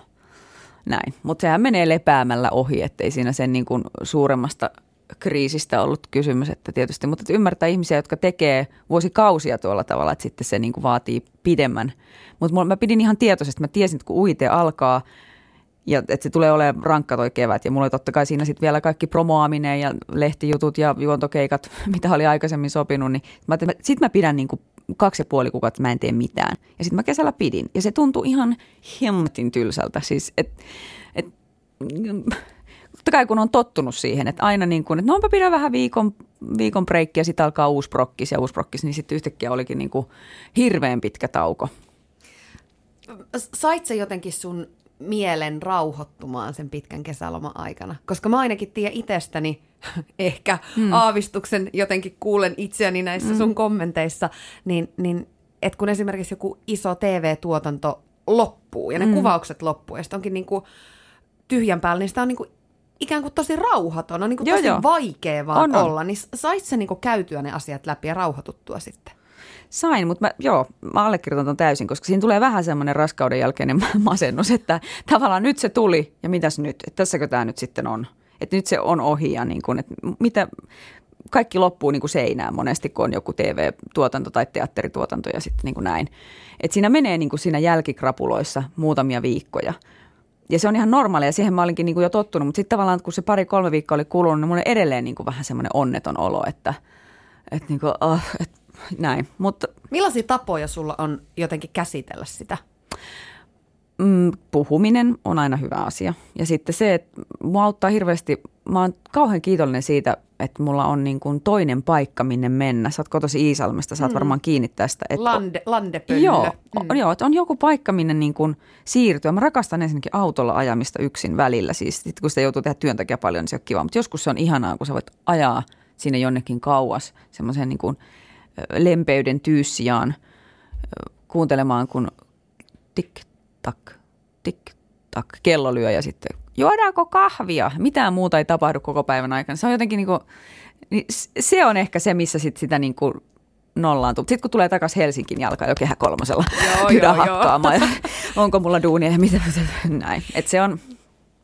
[SPEAKER 3] näin. Mutta sehän menee lepäämällä ohi, ettei siinä sen niin suuremmasta kriisistä ollut kysymys, että tietysti, mutta että ymmärtää ihmisiä, jotka tekee vuosikausia tuolla tavalla, että sitten se niin kuin vaatii pidemmän. Mutta mä pidin ihan tietoisesti, mä tiesin, että kun UIT alkaa ja että se tulee olemaan rankka toi kevät ja mulla oli totta kai siinä sitten vielä kaikki promoaminen ja lehtijutut ja juontokeikat, *laughs* mitä oli aikaisemmin sopinut, niin mä sitten mä pidän niin kuin kaksi ja puoli kuukautta, mä en tee mitään. Ja sitten mä kesällä pidin ja se tuntui ihan hemmetin tylsältä, siis että et, totta kai kun on tottunut siihen, että aina niin kuin, että no onpa pidä vähän viikon, viikon breikki ja sitten alkaa uusi prokkis ja uusi prokkis, niin sitten yhtäkkiä olikin niin kuin hirveän pitkä tauko.
[SPEAKER 2] Sait se jotenkin sun mielen rauhoittumaan sen pitkän kesäloman aikana? Koska mä ainakin tiedän itsestäni, *laughs* ehkä mm. aavistuksen jotenkin kuulen itseäni näissä mm. sun kommenteissa, niin, niin että kun esimerkiksi joku iso TV-tuotanto loppuu ja ne mm. kuvaukset loppuu ja sitten onkin niin kuin tyhjän päällä, niin sitä on niin kuin ikään kuin tosi rauhaton, on niin kuin joo, tosi joo. vaikea vaan on, olla, niin sait sä niin kuin käytyä ne asiat läpi ja rauhoituttua sitten?
[SPEAKER 3] Sain, mutta mä, joo, mä allekirjoitan ton täysin, koska siinä tulee vähän semmoinen raskauden jälkeinen *laughs* masennus, että tavallaan nyt se tuli ja mitäs nyt, että tässäkö tämä nyt sitten on. Että nyt se on ohi ja niin kuin, että mitä, kaikki loppuu niin kuin seinään monesti, kun on joku TV-tuotanto tai teatterituotanto ja sitten niin kuin näin. Että siinä menee niin kuin siinä jälkikrapuloissa muutamia viikkoja – ja se on ihan normaalia, siihen mä olinkin niin kuin jo tottunut, mutta sitten tavallaan kun se pari-kolme viikkoa oli kulunut, niin mulla on edelleen niin kuin vähän semmoinen onneton olo, että, että, niin kuin, oh, että näin. Mutta,
[SPEAKER 2] Millaisia tapoja sulla on jotenkin käsitellä sitä?
[SPEAKER 3] Mm, puhuminen on aina hyvä asia. Ja sitten se, että mua auttaa hirveästi, mä oon kauhean kiitollinen siitä, että mulla on niin kuin toinen paikka, minne mennä. Sä oot kotosi Iisalmesta, saat mm. varmaan kiinni tästä.
[SPEAKER 2] Että Lande, landepöllö.
[SPEAKER 3] Joo, mm. on, joo, että on joku paikka, minne niin kuin siirtyä. Mä rakastan ensinnäkin autolla ajamista yksin välillä. Siis sit kun sitä joutuu tehdä työn takia paljon, niin se on kiva. Mutta joskus se on ihanaa, kun sä voit ajaa sinne jonnekin kauas semmoisen niin kuin lempeyden tyyssijaan kuuntelemaan, kun tik tak, tik tak, kello lyö ja sitten juodaanko kahvia? Mitään muuta ei tapahdu koko päivän aikana. Se on jotenkin niin kuin, niin se on ehkä se, missä sit sitä niin kuin nollaantuu. Sitten kun tulee takaisin Helsinkiin, niin alkaa jo kehä kolmosella joo, *laughs* hakkaamaan. Ja *laughs* onko mulla duunia ja mitä, *laughs* näin. Et se on,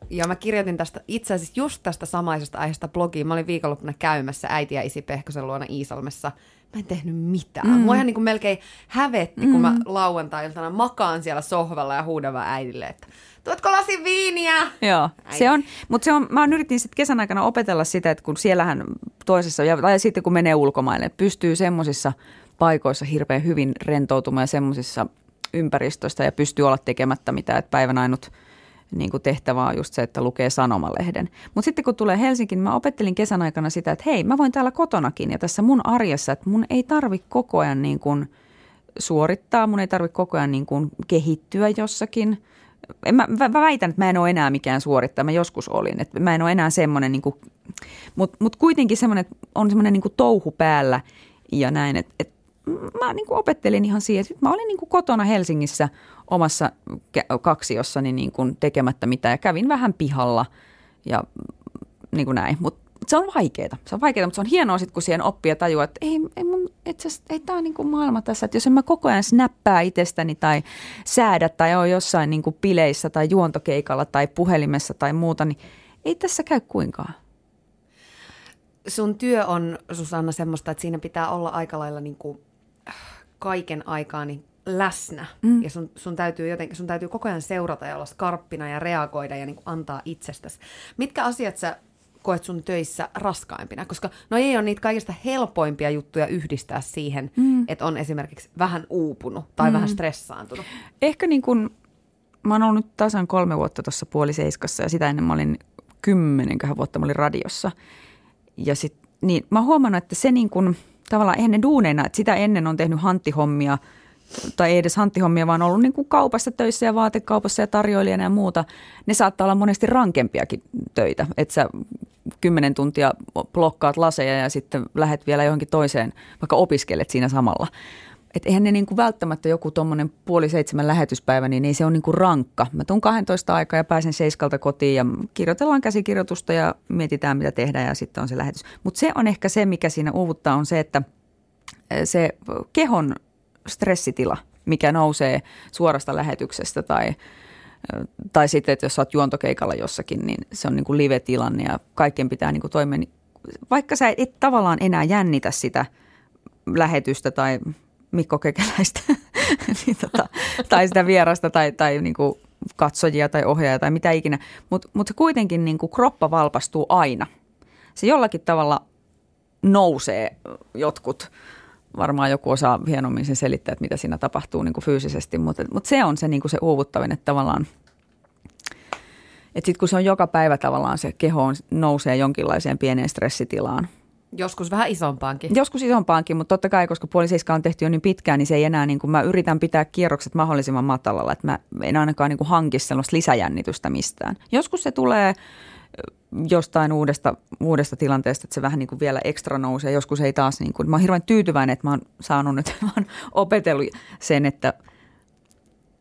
[SPEAKER 2] ja mä kirjoitin tästä itse asiassa just tästä samaisesta aiheesta blogiin. Mä olin viikonloppuna käymässä äiti ja isi Pehkosen luona Iisalmessa. Mä en tehnyt mitään. Mm. Mua ihan niin kuin melkein hävetti, mm. kun mä mm. lauantai-iltana makaan siellä sohvalla ja huudan vaan äidille, että tuotko lasin viiniä?
[SPEAKER 3] Joo, Äiti. se on, mutta se on, mä yritin sitten kesän aikana opetella sitä, että kun siellähän toisessa, ja, tai sitten kun menee ulkomaille, että pystyy semmoisissa paikoissa hirveän hyvin rentoutumaan ja semmoisissa ympäristöistä ja pystyy olla tekemättä mitään, että päivän ainut – niin kuin tehtävä on just se, että lukee sanomalehden. Mutta sitten kun tulee Helsinkiin, niin mä opettelin kesän aikana sitä, että hei, mä voin täällä kotonakin ja tässä mun arjessa, että mun ei tarvi koko ajan niin kuin suorittaa, mun ei tarvitse koko ajan niin kuin kehittyä jossakin. En mä, mä väitän, että mä en ole enää mikään suorittaja, mä joskus olin, että mä en ole enää semmoinen, niin mutta mut kuitenkin semmoinen, että on semmoinen niin touhu päällä ja näin, että, että mä niin kuin opettelin ihan siihen, että mä olin niin kuin kotona Helsingissä omassa kaksiossani niin kuin tekemättä mitään ja kävin vähän pihalla ja niin kuin näin, mutta se on vaikeaa. Se on vaikeaa, mutta se on hienoa sitten, kun siihen oppii ja tajuaa, että ei, ei, mun, itse ei tämä on niin kuin maailma tässä. Että jos en mä koko ajan snappää itsestäni tai säädä tai ole jossain niin kuin pileissä tai juontokeikalla tai puhelimessa tai muuta, niin ei tässä käy kuinkaan.
[SPEAKER 2] Sun työ on, Susanna, semmoista, että siinä pitää olla aika lailla niin kuin kaiken aikaa niin läsnä. Mm. Ja sun, sun, täytyy jotenkin, sun täytyy koko ajan seurata ja olla skarppina ja reagoida ja niin kuin antaa itsestäsi. Mitkä asiat sä koet sun töissä raskaimpina? Koska no ei ole niitä kaikista helpoimpia juttuja yhdistää siihen, mm. että on esimerkiksi vähän uupunut tai mm. vähän stressaantunut.
[SPEAKER 3] Ehkä niin kuin, mä oon ollut tasan kolme vuotta tuossa puoliseiskassa ja sitä ennen mä olin kymmenenköhän vuotta mä olin radiossa. Ja sit, niin mä oon huomannut, että se niin kuin, tavallaan ennen duuneina, että sitä ennen on tehnyt hanttihommia – tai ei edes hanttihommia, vaan ollut niin kuin kaupassa töissä ja vaatekaupassa ja tarjoilijana ja muuta, ne saattaa olla monesti rankempiakin töitä. Että sä kymmenen tuntia blokkaat laseja ja sitten lähet vielä johonkin toiseen, vaikka opiskelet siinä samalla. Että eihän ne niin kuin välttämättä joku tuommoinen puoli seitsemän lähetyspäivä, niin ei se ole niin kuin rankka. Mä tuun 12 aikaa ja pääsen seiskalta kotiin ja kirjoitellaan käsikirjoitusta ja mietitään mitä tehdään ja sitten on se lähetys. Mutta se on ehkä se, mikä siinä uuvuttaa on se, että se kehon stressitila, mikä nousee suorasta lähetyksestä tai, tai sitten, että jos olet juontokeikalla jossakin, niin se on niin kuin live-tilanne ja kaikkien pitää niin kuin toimia. Vaikka sä et tavallaan enää jännitä sitä lähetystä tai Mikko Kekeläistä *laughs* niin tota, tai sitä vierasta tai, tai niin kuin katsojia tai ohjaajia tai mitä ikinä, mutta mut kuitenkin niin kuin kroppa valpastuu aina. Se jollakin tavalla nousee jotkut varmaan joku osaa hienommin sen selittää, että mitä siinä tapahtuu niin kuin fyysisesti, mutta, mutta se on se, niin kuin se uuvuttavin, että tavallaan että sitten kun se on joka päivä tavallaan se keho on, nousee jonkinlaiseen pieneen stressitilaan.
[SPEAKER 2] Joskus vähän isompaankin.
[SPEAKER 3] Joskus isompaankin, mutta totta kai, koska puoli on tehty jo niin pitkään, niin se ei enää, niin kuin mä yritän pitää kierrokset mahdollisimman matalalla, että mä en ainakaan niin kuin hanki sellaista lisäjännitystä mistään. Joskus se tulee jostain uudesta, uudesta tilanteesta, että se vähän niin kuin vielä ekstra nousee. Joskus ei taas, niin kuin, mä oon hirveän tyytyväinen, että mä oon saanut nyt, *laughs* mä oon opetellut sen, että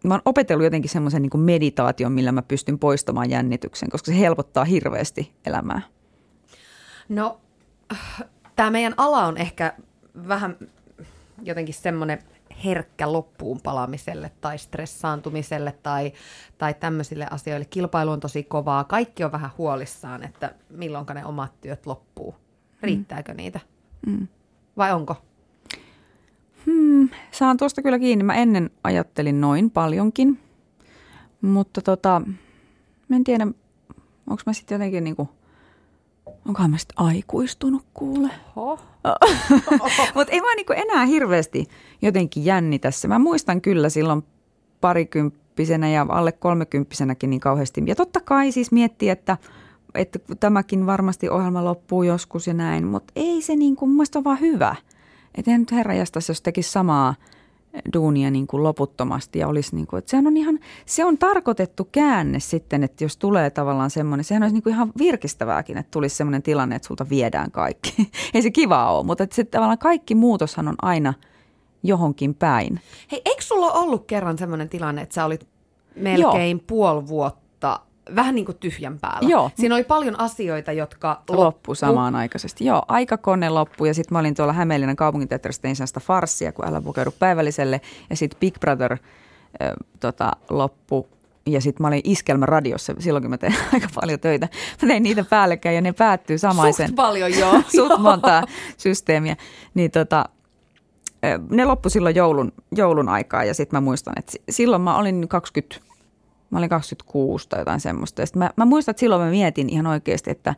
[SPEAKER 3] mä oon opetellut jotenkin semmoisen niin meditaation, millä mä pystyn poistamaan jännityksen, koska se helpottaa hirveästi elämää.
[SPEAKER 2] No, tämä meidän ala on ehkä vähän jotenkin semmoinen herkkä loppuun palamiselle tai stressaantumiselle tai, tai tämmöisille asioille. Kilpailu on tosi kovaa. Kaikki on vähän huolissaan, että milloin ne omat työt loppuu. Riittääkö mm. niitä? Mm. Vai onko?
[SPEAKER 3] Hmm, saan tuosta kyllä kiinni. Mä ennen ajattelin noin paljonkin, mutta tota, mä en tiedä, onko mä sitten jotenkin niinku – Onkohan mä sitten aikuistunut kuule? *laughs* Mutta ei mä niinku enää hirveästi jotenkin jännitä se. Mä muistan kyllä silloin parikymppisenä ja alle kolmekymppisenäkin niin kauheasti. Ja totta kai siis miettii, että, että tämäkin varmasti ohjelma loppuu joskus ja näin, mutta ei se niin kuin, mun mielestä ole vaan hyvä. Että en nyt herra jos tekisi samaa – duunia niin kuin loputtomasti ja olisi niin kuin, että sehän on ihan, se on tarkoitettu käänne sitten, että jos tulee tavallaan semmoinen, sehän olisi niin kuin ihan virkistävääkin, että tulisi semmoinen tilanne, että sulta viedään kaikki. *laughs* Ei se kivaa ole, mutta että se tavallaan kaikki muutoshan on aina johonkin päin.
[SPEAKER 2] Hei, eikö sulla ollut kerran semmoinen tilanne, että sä olit melkein Joo. puoli vuotta vähän niin kuin tyhjän päällä. Joo. Siinä oli paljon asioita, jotka
[SPEAKER 3] loppu, loppu samaan aikaisesti. Joo, aikakone loppu ja sitten mä olin tuolla Hämeenlinnan kaupunginteatterissa tein sellaista farssia, kun älä pukeudu päivälliselle. Ja sitten Big Brother äh, tota, loppu ja sitten mä olin Iskelmä radiossa, silloin kun mä tein *laughs* aika paljon töitä. Mä tein niitä päällekkäin ja ne päättyy samaisen.
[SPEAKER 2] Suht paljon *laughs* joo.
[SPEAKER 3] Suht monta systeemiä. Niin tota, ne loppu silloin joulun, joulun aikaa ja sitten mä muistan, että silloin mä olin 20 Mä olin 26 tai jotain semmoista. Ja mä, mä muistan, että silloin mä mietin ihan oikeasti, että,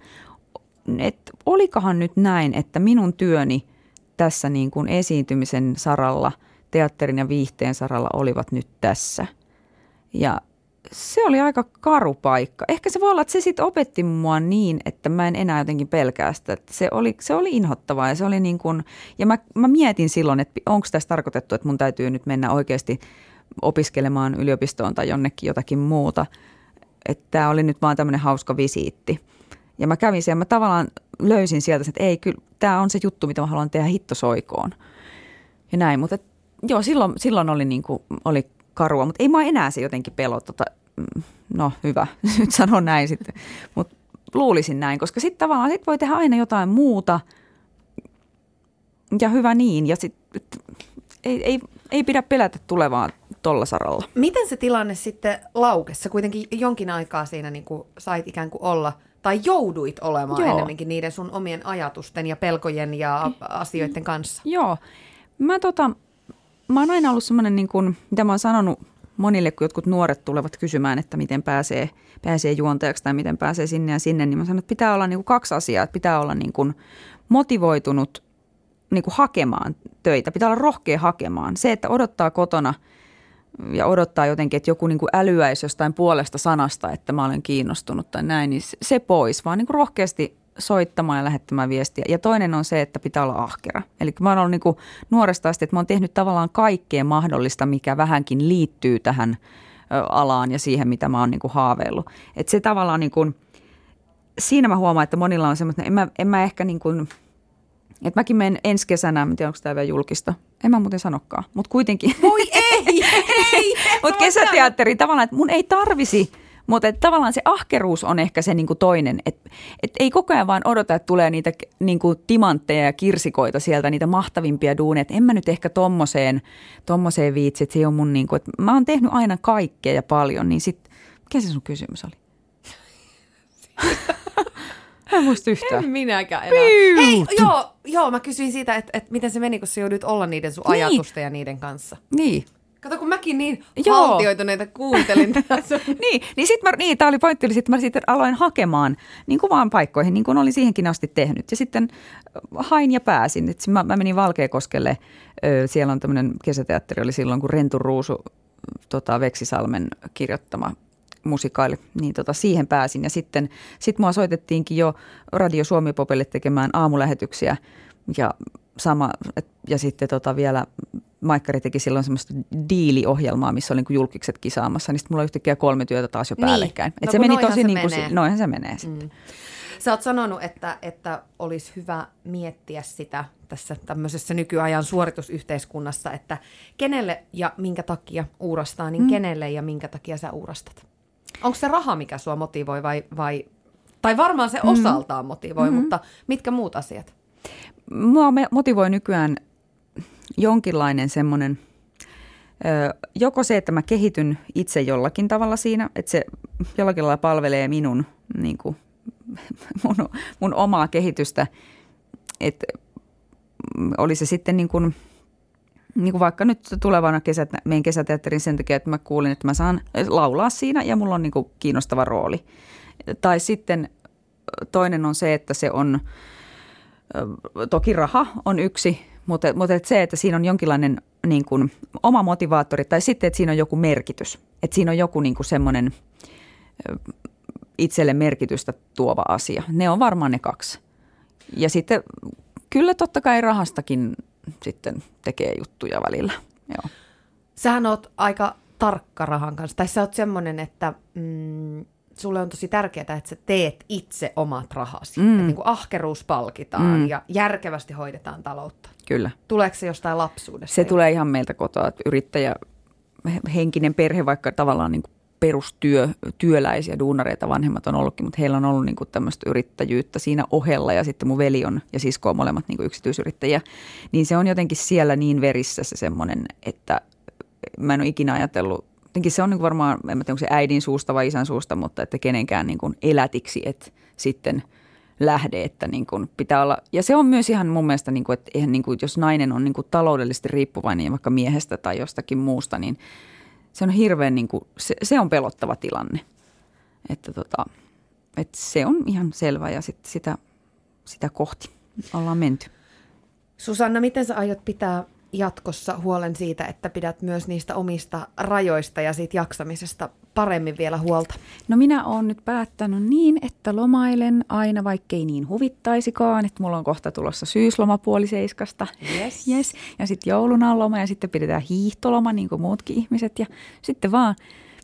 [SPEAKER 3] että olikohan nyt näin, että minun työni tässä niin kuin esiintymisen saralla, teatterin ja viihteen saralla olivat nyt tässä. Ja se oli aika karu paikka. Ehkä se voi olla, että se sitten opetti mua niin, että mä en enää jotenkin pelkää sitä. Että se, oli, se oli inhottavaa ja se oli niin kuin, ja mä, mä mietin silloin, että onko tässä tarkoitettu, että mun täytyy nyt mennä oikeasti opiskelemaan yliopistoon tai jonnekin jotakin muuta. Että tämä oli nyt vaan tämmöinen hauska visiitti. Ja mä kävin siellä, mä tavallaan löysin sieltä, että ei, kyllä tämä on se juttu, mitä mä haluan tehdä hittosoikoon. Ja näin, mutta et, joo, silloin, silloin oli, niin kuin, oli karua, mutta ei mä enää se jotenkin pelota. Tota, mm, no hyvä, *laughs* nyt sanon näin sitten. Mutta luulisin näin, koska sitten tavallaan sit voi tehdä aina jotain muuta. Ja hyvä niin. Ja sit, ei, ei, ei pidä pelätä tulevaa tuolla saralla.
[SPEAKER 2] Miten se tilanne sitten laukessa? Kuitenkin jonkin aikaa siinä niin kuin sait ikään kuin olla – tai jouduit olemaan Joo. enemmänkin niiden sun omien ajatusten ja pelkojen ja asioiden kanssa?
[SPEAKER 3] Joo. Mä, tota, mä oon aina ollut semmoinen, niin kuin, mitä mä oon sanonut monille, kun jotkut nuoret tulevat kysymään, että miten pääsee, pääsee juontajaksi tai miten pääsee sinne ja sinne, niin mä sanon, että pitää olla niin kuin kaksi asiaa. Että pitää olla niin kuin motivoitunut niin kuin hakemaan töitä, pitää olla rohkea hakemaan. Se, että odottaa kotona – ja odottaa jotenkin, että joku niin kuin älyäisi jostain puolesta sanasta, että mä olen kiinnostunut tai näin, niin se pois, vaan niin kuin rohkeasti soittamaan ja lähettämään viestiä. Ja toinen on se, että pitää olla ahkera. Eli mä oon ollut niin kuin nuoresta asti, että mä oon tehnyt tavallaan kaikkea mahdollista, mikä vähänkin liittyy tähän alaan ja siihen, mitä mä oon niin kuin haaveillut. Että se tavallaan niin kuin, siinä mä huomaan, että monilla on semmoista, en mä, en mä ehkä niin kuin, että mäkin menen ensi kesänä, en tiedä onko tämä vielä julkista, en mä muuten sanokaan, mutta kuitenkin.
[SPEAKER 2] Voi ei, *laughs* ei.
[SPEAKER 3] mutta kesäteatteri tavallaan, että mun ei tarvisi, mutta tavallaan se ahkeruus on ehkä se niinku toinen, että et ei koko ajan vaan odota, että tulee niitä niinku timantteja ja kirsikoita sieltä, niitä mahtavimpia duuneja. En mä nyt ehkä tommoseen, tommoseen viitsi, että se on mun niinku, että mä oon tehnyt aina kaikkea ja paljon, niin sit, mikä se sun kysymys oli? *laughs* en muista yhtään.
[SPEAKER 2] En minäkään enää. Piu! Hei, joo, joo, mä kysyin siitä, että, että miten se meni, kun sä joudut olla niiden sun niin. ajatusten ja niiden kanssa.
[SPEAKER 3] Niin.
[SPEAKER 2] Kato, kun mäkin niin Joo. haltioituneita kuuntelin *laughs* tässä.
[SPEAKER 3] niin, niin sitten mä, niin, tämä oli pointti, että mä sitten aloin hakemaan niin kuin vaan paikkoihin, niin kuin olin siihenkin asti tehnyt. Ja sitten hain ja pääsin. Et mä, mä menin Valkeakoskelle, siellä on tämmöinen kesäteatteri, oli silloin kun Rentu Ruusu tota, Veksisalmen kirjoittama musikaali, niin tota, siihen pääsin. Ja sitten sit mua soitettiinkin jo Radio Suomi Popelle tekemään aamulähetyksiä ja, sama, et, ja sitten tota vielä Maikkari teki silloin semmoista diiliohjelmaa, missä oli niin julkikset kisaamassa, niin sitten mulla yhtäkkiä kolme työtä taas jo niin. päällekkäin. Et no, se meni tosi se niin kuin, noinhan se menee sitten. Mm.
[SPEAKER 2] Sä oot sanonut, että, että olisi hyvä miettiä sitä tässä tämmöisessä nykyajan suoritusyhteiskunnassa, että kenelle ja minkä takia uurastaa, niin mm. kenelle ja minkä takia sä uurastat? Onko se raha, mikä sua motivoi vai, vai tai varmaan se mm. osaltaan motivoi, mm-hmm. mutta mitkä muut asiat?
[SPEAKER 3] Mua motivoi nykyään jonkinlainen semmoinen, joko se, että mä kehityn itse jollakin tavalla siinä, että se jollakin lailla palvelee minun, niin kuin, *laughs* mun, mun omaa kehitystä, että oli se sitten niin kuin – niin kuin vaikka nyt tulevana kesät, meidän kesäteatterin sen takia, että mä kuulin, että mä saan laulaa siinä ja mulla on niin kuin kiinnostava rooli. Tai sitten toinen on se, että se on, toki raha on yksi, mutta, mutta että se, että siinä on jonkinlainen niin kuin oma motivaattori tai sitten, että siinä on joku merkitys. Että siinä on joku niin kuin semmoinen itselle merkitystä tuova asia. Ne on varmaan ne kaksi. Ja sitten kyllä totta kai rahastakin sitten tekee juttuja välillä. Joo.
[SPEAKER 2] Sähän oot aika tarkka rahan kanssa. Tai sä oot semmoinen, että mm, sulle on tosi tärkeää, että sä teet itse omat rahasi. Mm. Että niin kuin ahkeruus palkitaan mm. ja järkevästi hoidetaan taloutta.
[SPEAKER 3] Kyllä.
[SPEAKER 2] Tuleeko se jostain lapsuudesta?
[SPEAKER 3] Se jo? tulee ihan meiltä kotoa, että yrittäjä, henkinen perhe, vaikka tavallaan niin kuin perustyö, työläisiä duunareita vanhemmat on ollutkin, mutta heillä on ollut niin tämmöistä yrittäjyyttä siinä ohella ja sitten mun veli on ja sisko on molemmat niin yksityisyrittäjiä, niin se on jotenkin siellä niin verissä se semmoinen, että mä en ole ikinä ajatellut, jotenkin se on niin varmaan, en tiedä onko se äidin suusta vai isän suusta, mutta että kenenkään niin kuin elätiksi, että sitten lähde, että niin kuin pitää olla, ja se on myös ihan mun mielestä, niin kuin, että eihän niin kuin, jos nainen on niin kuin taloudellisesti riippuvainen vaikka miehestä tai jostakin muusta, niin se on hirveän, niin kuin, se, se on pelottava tilanne. Että tota, että se on ihan selvä ja sit sitä, sitä kohti ollaan menty.
[SPEAKER 2] Susanna, miten sä aiot pitää jatkossa huolen siitä, että pidät myös niistä omista rajoista ja siitä jaksamisesta paremmin vielä huolta?
[SPEAKER 3] No minä olen nyt päättänyt niin, että lomailen aina, vaikkei niin huvittaisikaan, että mulla on kohta tulossa syysloma puoli seiskasta.
[SPEAKER 2] Yes.
[SPEAKER 3] yes. Ja sitten joulun loma ja sitten pidetään hiihtoloma niin kuin muutkin ihmiset ja sitten vaan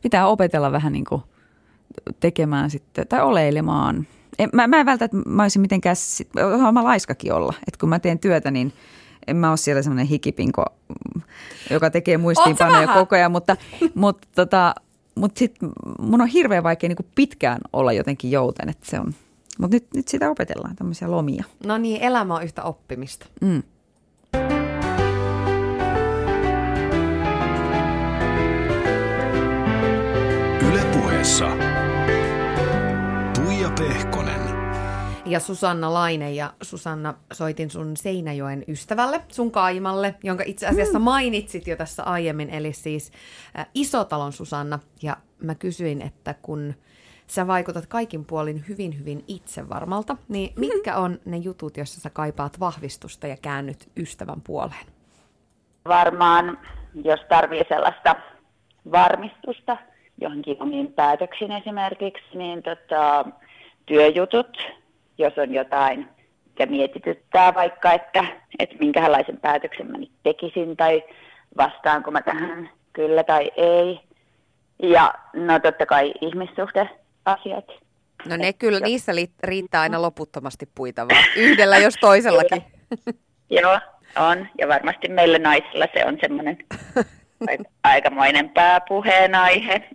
[SPEAKER 3] pitää opetella vähän niin kuin tekemään sitten tai oleilemaan. En, mä, mä en välttämättä, että mä olisin mitenkään, osaan mä laiskakin olla, että kun mä teen työtä, niin en mä ole siellä semmoinen hikipinko, joka tekee muistiinpanoja koko ajan, mutta, mutta tota, mutta sitten mun on hirveän vaikea niin pitkään olla jotenkin jouten, että se on. Mutta nyt, nyt sitä opetellaan, tämmöisiä lomia.
[SPEAKER 2] No niin, elämä on yhtä oppimista. Mm.
[SPEAKER 1] Ylepuheessa Tuija Pehkonen.
[SPEAKER 2] Ja Susanna Laine ja Susanna soitin sun Seinäjoen ystävälle, sun kaimalle, jonka itse asiassa mm. mainitsit jo tässä aiemmin, eli siis äh, Isotalon Susanna. Ja mä kysyin, että kun sä vaikutat kaikin puolin hyvin, hyvin itsevarmalta, niin mm-hmm. mitkä on ne jutut, joissa sä kaipaat vahvistusta ja käännyt ystävän puoleen?
[SPEAKER 5] Varmaan, jos tarvii sellaista varmistusta johonkin omiin päätöksiin esimerkiksi, niin tota, työjutut, jos on jotain, mikä mietityttää vaikka, että, että minkälaisen päätöksen mä nyt tekisin tai vastaanko mä tähän kyllä tai ei. Ja no totta kai ihmissuhdeasiat.
[SPEAKER 2] No ne kyllä, niissä riittää aina loputtomasti puitavaa, *laughs* yhdellä jos toisellakin.
[SPEAKER 5] Joo, on. Ja varmasti meillä naisilla se on semmoinen *laughs* aikamoinen pääpuheenaihe.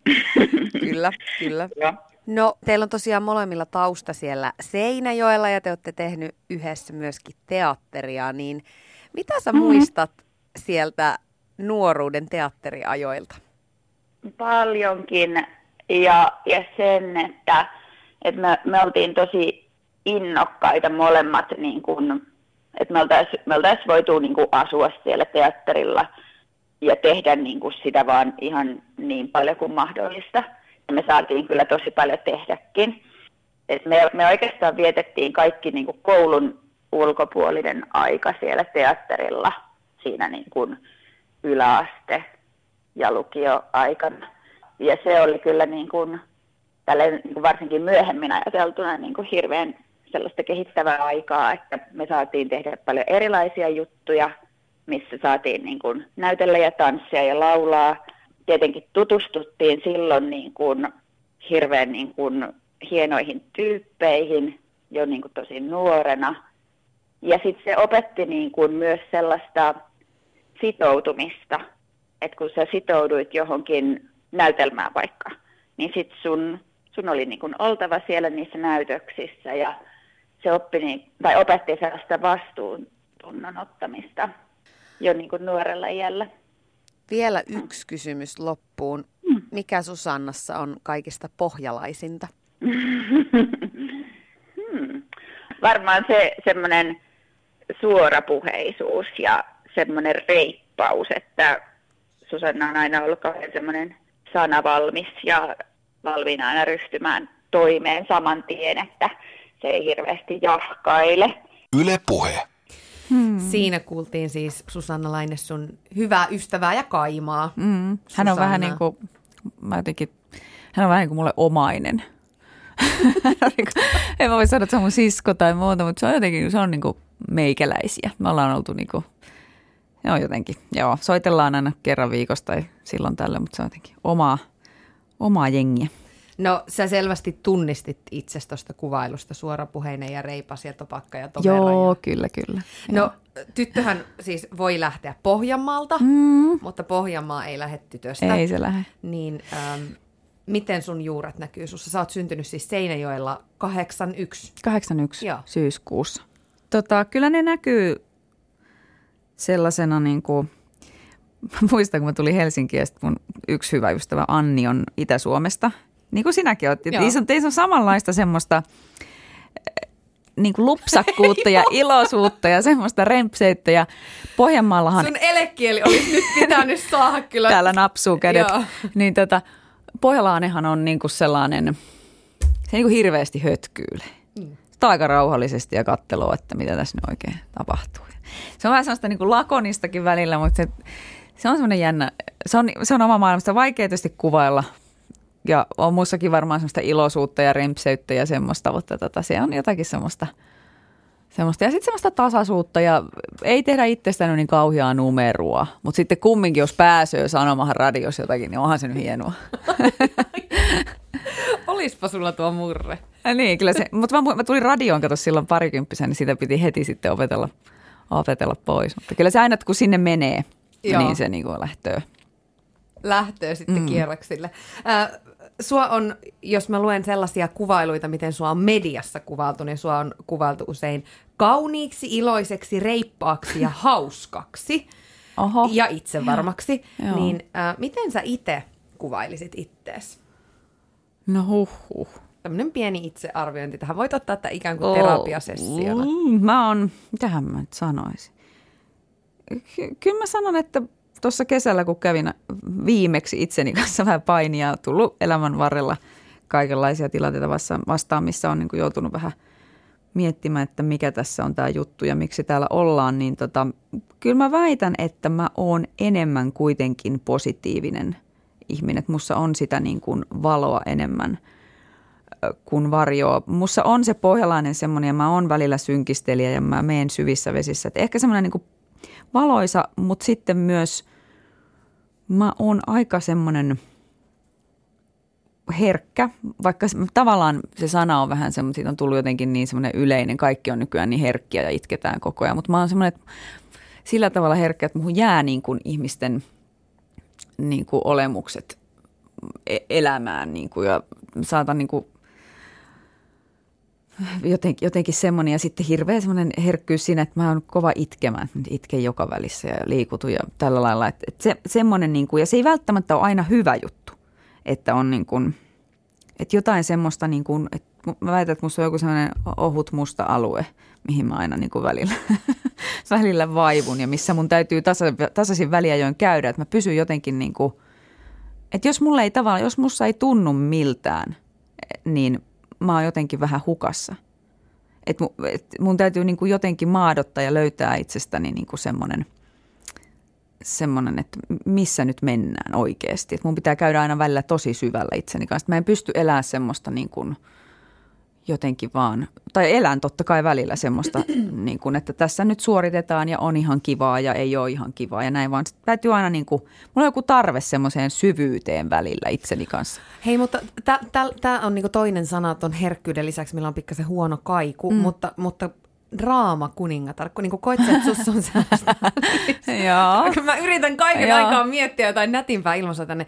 [SPEAKER 2] Kyllä, kyllä. Joo. No, teillä on tosiaan molemmilla tausta siellä Seinäjoella ja te olette tehnyt yhdessä myöskin teatteria, niin mitä sä mm-hmm. muistat sieltä nuoruuden teatteriajoilta?
[SPEAKER 5] Paljonkin ja, ja sen, että, että me, me oltiin tosi innokkaita molemmat, niin kun, että me oltaisiin me oltais voitu niin kuin asua siellä teatterilla ja tehdä niin kuin sitä vaan ihan niin paljon kuin mahdollista me saatiin kyllä tosi paljon tehdäkin. Et me, me oikeastaan vietettiin kaikki niin kuin koulun ulkopuolinen aika siellä teatterilla siinä niin kuin yläaste- ja lukioaikana. Ja se oli kyllä niin kuin, niin kuin varsinkin myöhemmin ajateltuna niin kuin hirveän sellaista kehittävää aikaa, että me saatiin tehdä paljon erilaisia juttuja, missä saatiin niin kuin näytellä ja tanssia ja laulaa – tietenkin tutustuttiin silloin niin kuin hirveän niin kuin hienoihin tyyppeihin jo niin kuin tosi nuorena. Ja sitten se opetti niin kuin myös sellaista sitoutumista, että kun sä sitouduit johonkin näytelmään vaikka, niin sitten sun, sun oli niin kuin oltava siellä niissä näytöksissä ja se oppi niin, tai opetti sellaista vastuuntunnon ottamista jo niin kuin nuorella iällä.
[SPEAKER 2] Vielä yksi kysymys loppuun. Hmm. Mikä Susannassa on kaikista pohjalaisinta? *laughs*
[SPEAKER 5] hmm. Varmaan se semmoinen suorapuheisuus ja semmoinen reippaus, että Susanna on aina ollut kauhean semmoinen sanavalmis ja valmiina aina ryhtymään toimeen saman tien, että se ei hirveästi jahkaile.
[SPEAKER 1] Yle puhe.
[SPEAKER 2] Hmm. Siinä kuultiin siis Susanna Laine sun hyvää ystävää ja kaimaa.
[SPEAKER 3] Hmm. Hän on vähän niin kuin, mä jotenkin, hän on vähän niin kuin mulle omainen. *laughs* Niinku, en mä voi sanoa, että se on mun sisko tai muuta, mutta se on jotenkin, se on niin kuin meikäläisiä. Me ollaan oltu niin kuin, on jotenkin, joo, soitellaan aina kerran viikosta tai silloin tällä, mutta se on jotenkin omaa, omaa jengiä.
[SPEAKER 2] No sä selvästi tunnistit itsestä tuosta kuvailusta suorapuheinen ja reipas ja topakka ja tomera.
[SPEAKER 3] Joo,
[SPEAKER 2] ja...
[SPEAKER 3] kyllä, kyllä.
[SPEAKER 2] No Joo. tyttöhän siis voi lähteä Pohjanmaalta, mm. mutta Pohjanmaa ei lähde tytöstä.
[SPEAKER 3] Ei se lähde.
[SPEAKER 2] Niin ähm, miten sun juuret näkyy sussa? Sä oot syntynyt siis Seinäjoella 81.
[SPEAKER 3] 81 Joo. syyskuussa. Tota, kyllä ne näkyy sellaisena niin kuin, *laughs* muistan kun mä tulin Helsinkiin ja mun yksi hyvä ystävä Anni on Itä-Suomesta – niin kuin sinäkin olet. Teissä on, teissä on samanlaista semmoista eh, niin kuin lupsakkuutta ja *laughs* iloisuutta ja semmoista rempseyttä. Ja Pohjanmaallahan...
[SPEAKER 2] Sun elekieli olisi nyt pitänyt saada kyllä.
[SPEAKER 3] Täällä napsuu kädet. Joo. Niin tota, Pohjalaanehan on niin kuin sellainen, se niin kuin hirveästi hötkyyle. Mm. Sitä aika rauhallisesti ja katteloo, että mitä tässä nyt oikein tapahtuu. Se on vähän sellaista niin kuin lakonistakin välillä, mutta se, se on semmoinen jännä, se on, se on oma maailmasta vaikea tietysti kuvailla – ja on muissakin varmaan semmoista iloisuutta ja rempseyttä ja semmoista, mutta tota, se on jotakin semmoista, semmoista. Ja sitten semmoista tasaisuutta ja ei tehdä itsestään niin kauheaa numeroa, mutta sitten kumminkin, jos pääsee sanomaan radiossa jotakin, niin onhan se nyt hienoa. *laughs*
[SPEAKER 2] Olispa sulla tuo murre.
[SPEAKER 3] Ja niin, kyllä se, mutta mä, mä tulin radioon kato silloin parikymppisen, niin sitä piti heti sitten opetella, opetella pois. Mutta kyllä se aina, kun sinne menee, Joo. niin se niin lähtee.
[SPEAKER 2] Lähtöö sitten mm. kierroksille. Äh, sua on, jos mä luen sellaisia kuvailuita, miten sua on mediassa kuvailtu, niin sua on kuvailtu usein kauniiksi, iloiseksi, reippaaksi ja *laughs* hauskaksi. Oho. Ja itsevarmaksi. niin äh, miten sä itse kuvailisit ittees?
[SPEAKER 3] No huh huh.
[SPEAKER 2] Tämmöinen pieni itsearviointi. Tähän voit ottaa tämä ikään kuin terapiasessiona.
[SPEAKER 3] Oh, mä oon, mitähän mä nyt sanoisin? Ky- kyllä mä sanon, että tuossa kesällä, kun kävin viimeksi itseni kanssa vähän painia, tullut elämän varrella kaikenlaisia tilanteita vastaan, missä on niin kuin joutunut vähän miettimään, että mikä tässä on tämä juttu ja miksi täällä ollaan, niin tota, kyllä mä väitän, että mä oon enemmän kuitenkin positiivinen ihminen, että mussa on sitä niin kuin valoa enemmän kuin varjoa. Mussa on se pohjalainen semmoinen ja mä oon välillä synkistelijä ja mä meen syvissä vesissä. Et ehkä semmoinen niin valoisa, mutta sitten myös mä oon aika semmoinen herkkä, vaikka tavallaan se sana on vähän semmoinen, siitä on tullut jotenkin niin semmoinen yleinen, kaikki on nykyään niin herkkiä ja itketään koko ajan, mutta mä oon semmoinen, sillä tavalla herkkä, että muhun jää niin kuin ihmisten niin kuin olemukset e-, elämään niin kuin, ja saatan niin kuin jotenkin, jotenkin semmoinen ja sitten hirveä semmoinen herkkyys siinä, että mä oon kova itkemään, itken joka välissä ja liikutu ja tällä lailla. Että, että se, semmoinen niin kuin, ja se ei välttämättä ole aina hyvä juttu, että on niin kuin, että jotain semmoista niin kuin, että mä väitän, että musta on joku semmoinen ohut musta alue, mihin mä aina niin kuin välillä, *laughs* välillä vaivun ja missä mun täytyy tasa, tasaisin väliajoin käydä, että mä pysyn jotenkin niin kuin, että jos mulle ei tavallaan, jos musta ei tunnu miltään, niin mä oon jotenkin vähän hukassa. Et mun, et mun täytyy niin kuin jotenkin maadottaa ja löytää itsestäni niin kuin semmoinen, semmoinen, että missä nyt mennään oikeasti. Et mun pitää käydä aina välillä tosi syvällä itseni kanssa. Mä en pysty elämään semmoista niin kuin – jotenkin vaan, tai elän totta kai välillä semmoista, *clears throat* niin kuin, että tässä nyt suoritetaan ja on ihan kivaa ja ei ole ihan kivaa ja näin, vaan täytyy aina niin kuin, mulla on joku tarve semmoiseen syvyyteen välillä itseni kanssa.
[SPEAKER 2] Hei, mutta tämä on niin toinen sana tuon herkkyyden lisäksi, millä on pikkasen huono kaiku, mm. mutta, mutta draama kuningatar, kun niinku koet että sussa on. *laughs* Joo. mä yritän kaiken Joo. aikaa miettiä jotain nätimpää ilmassa tänne.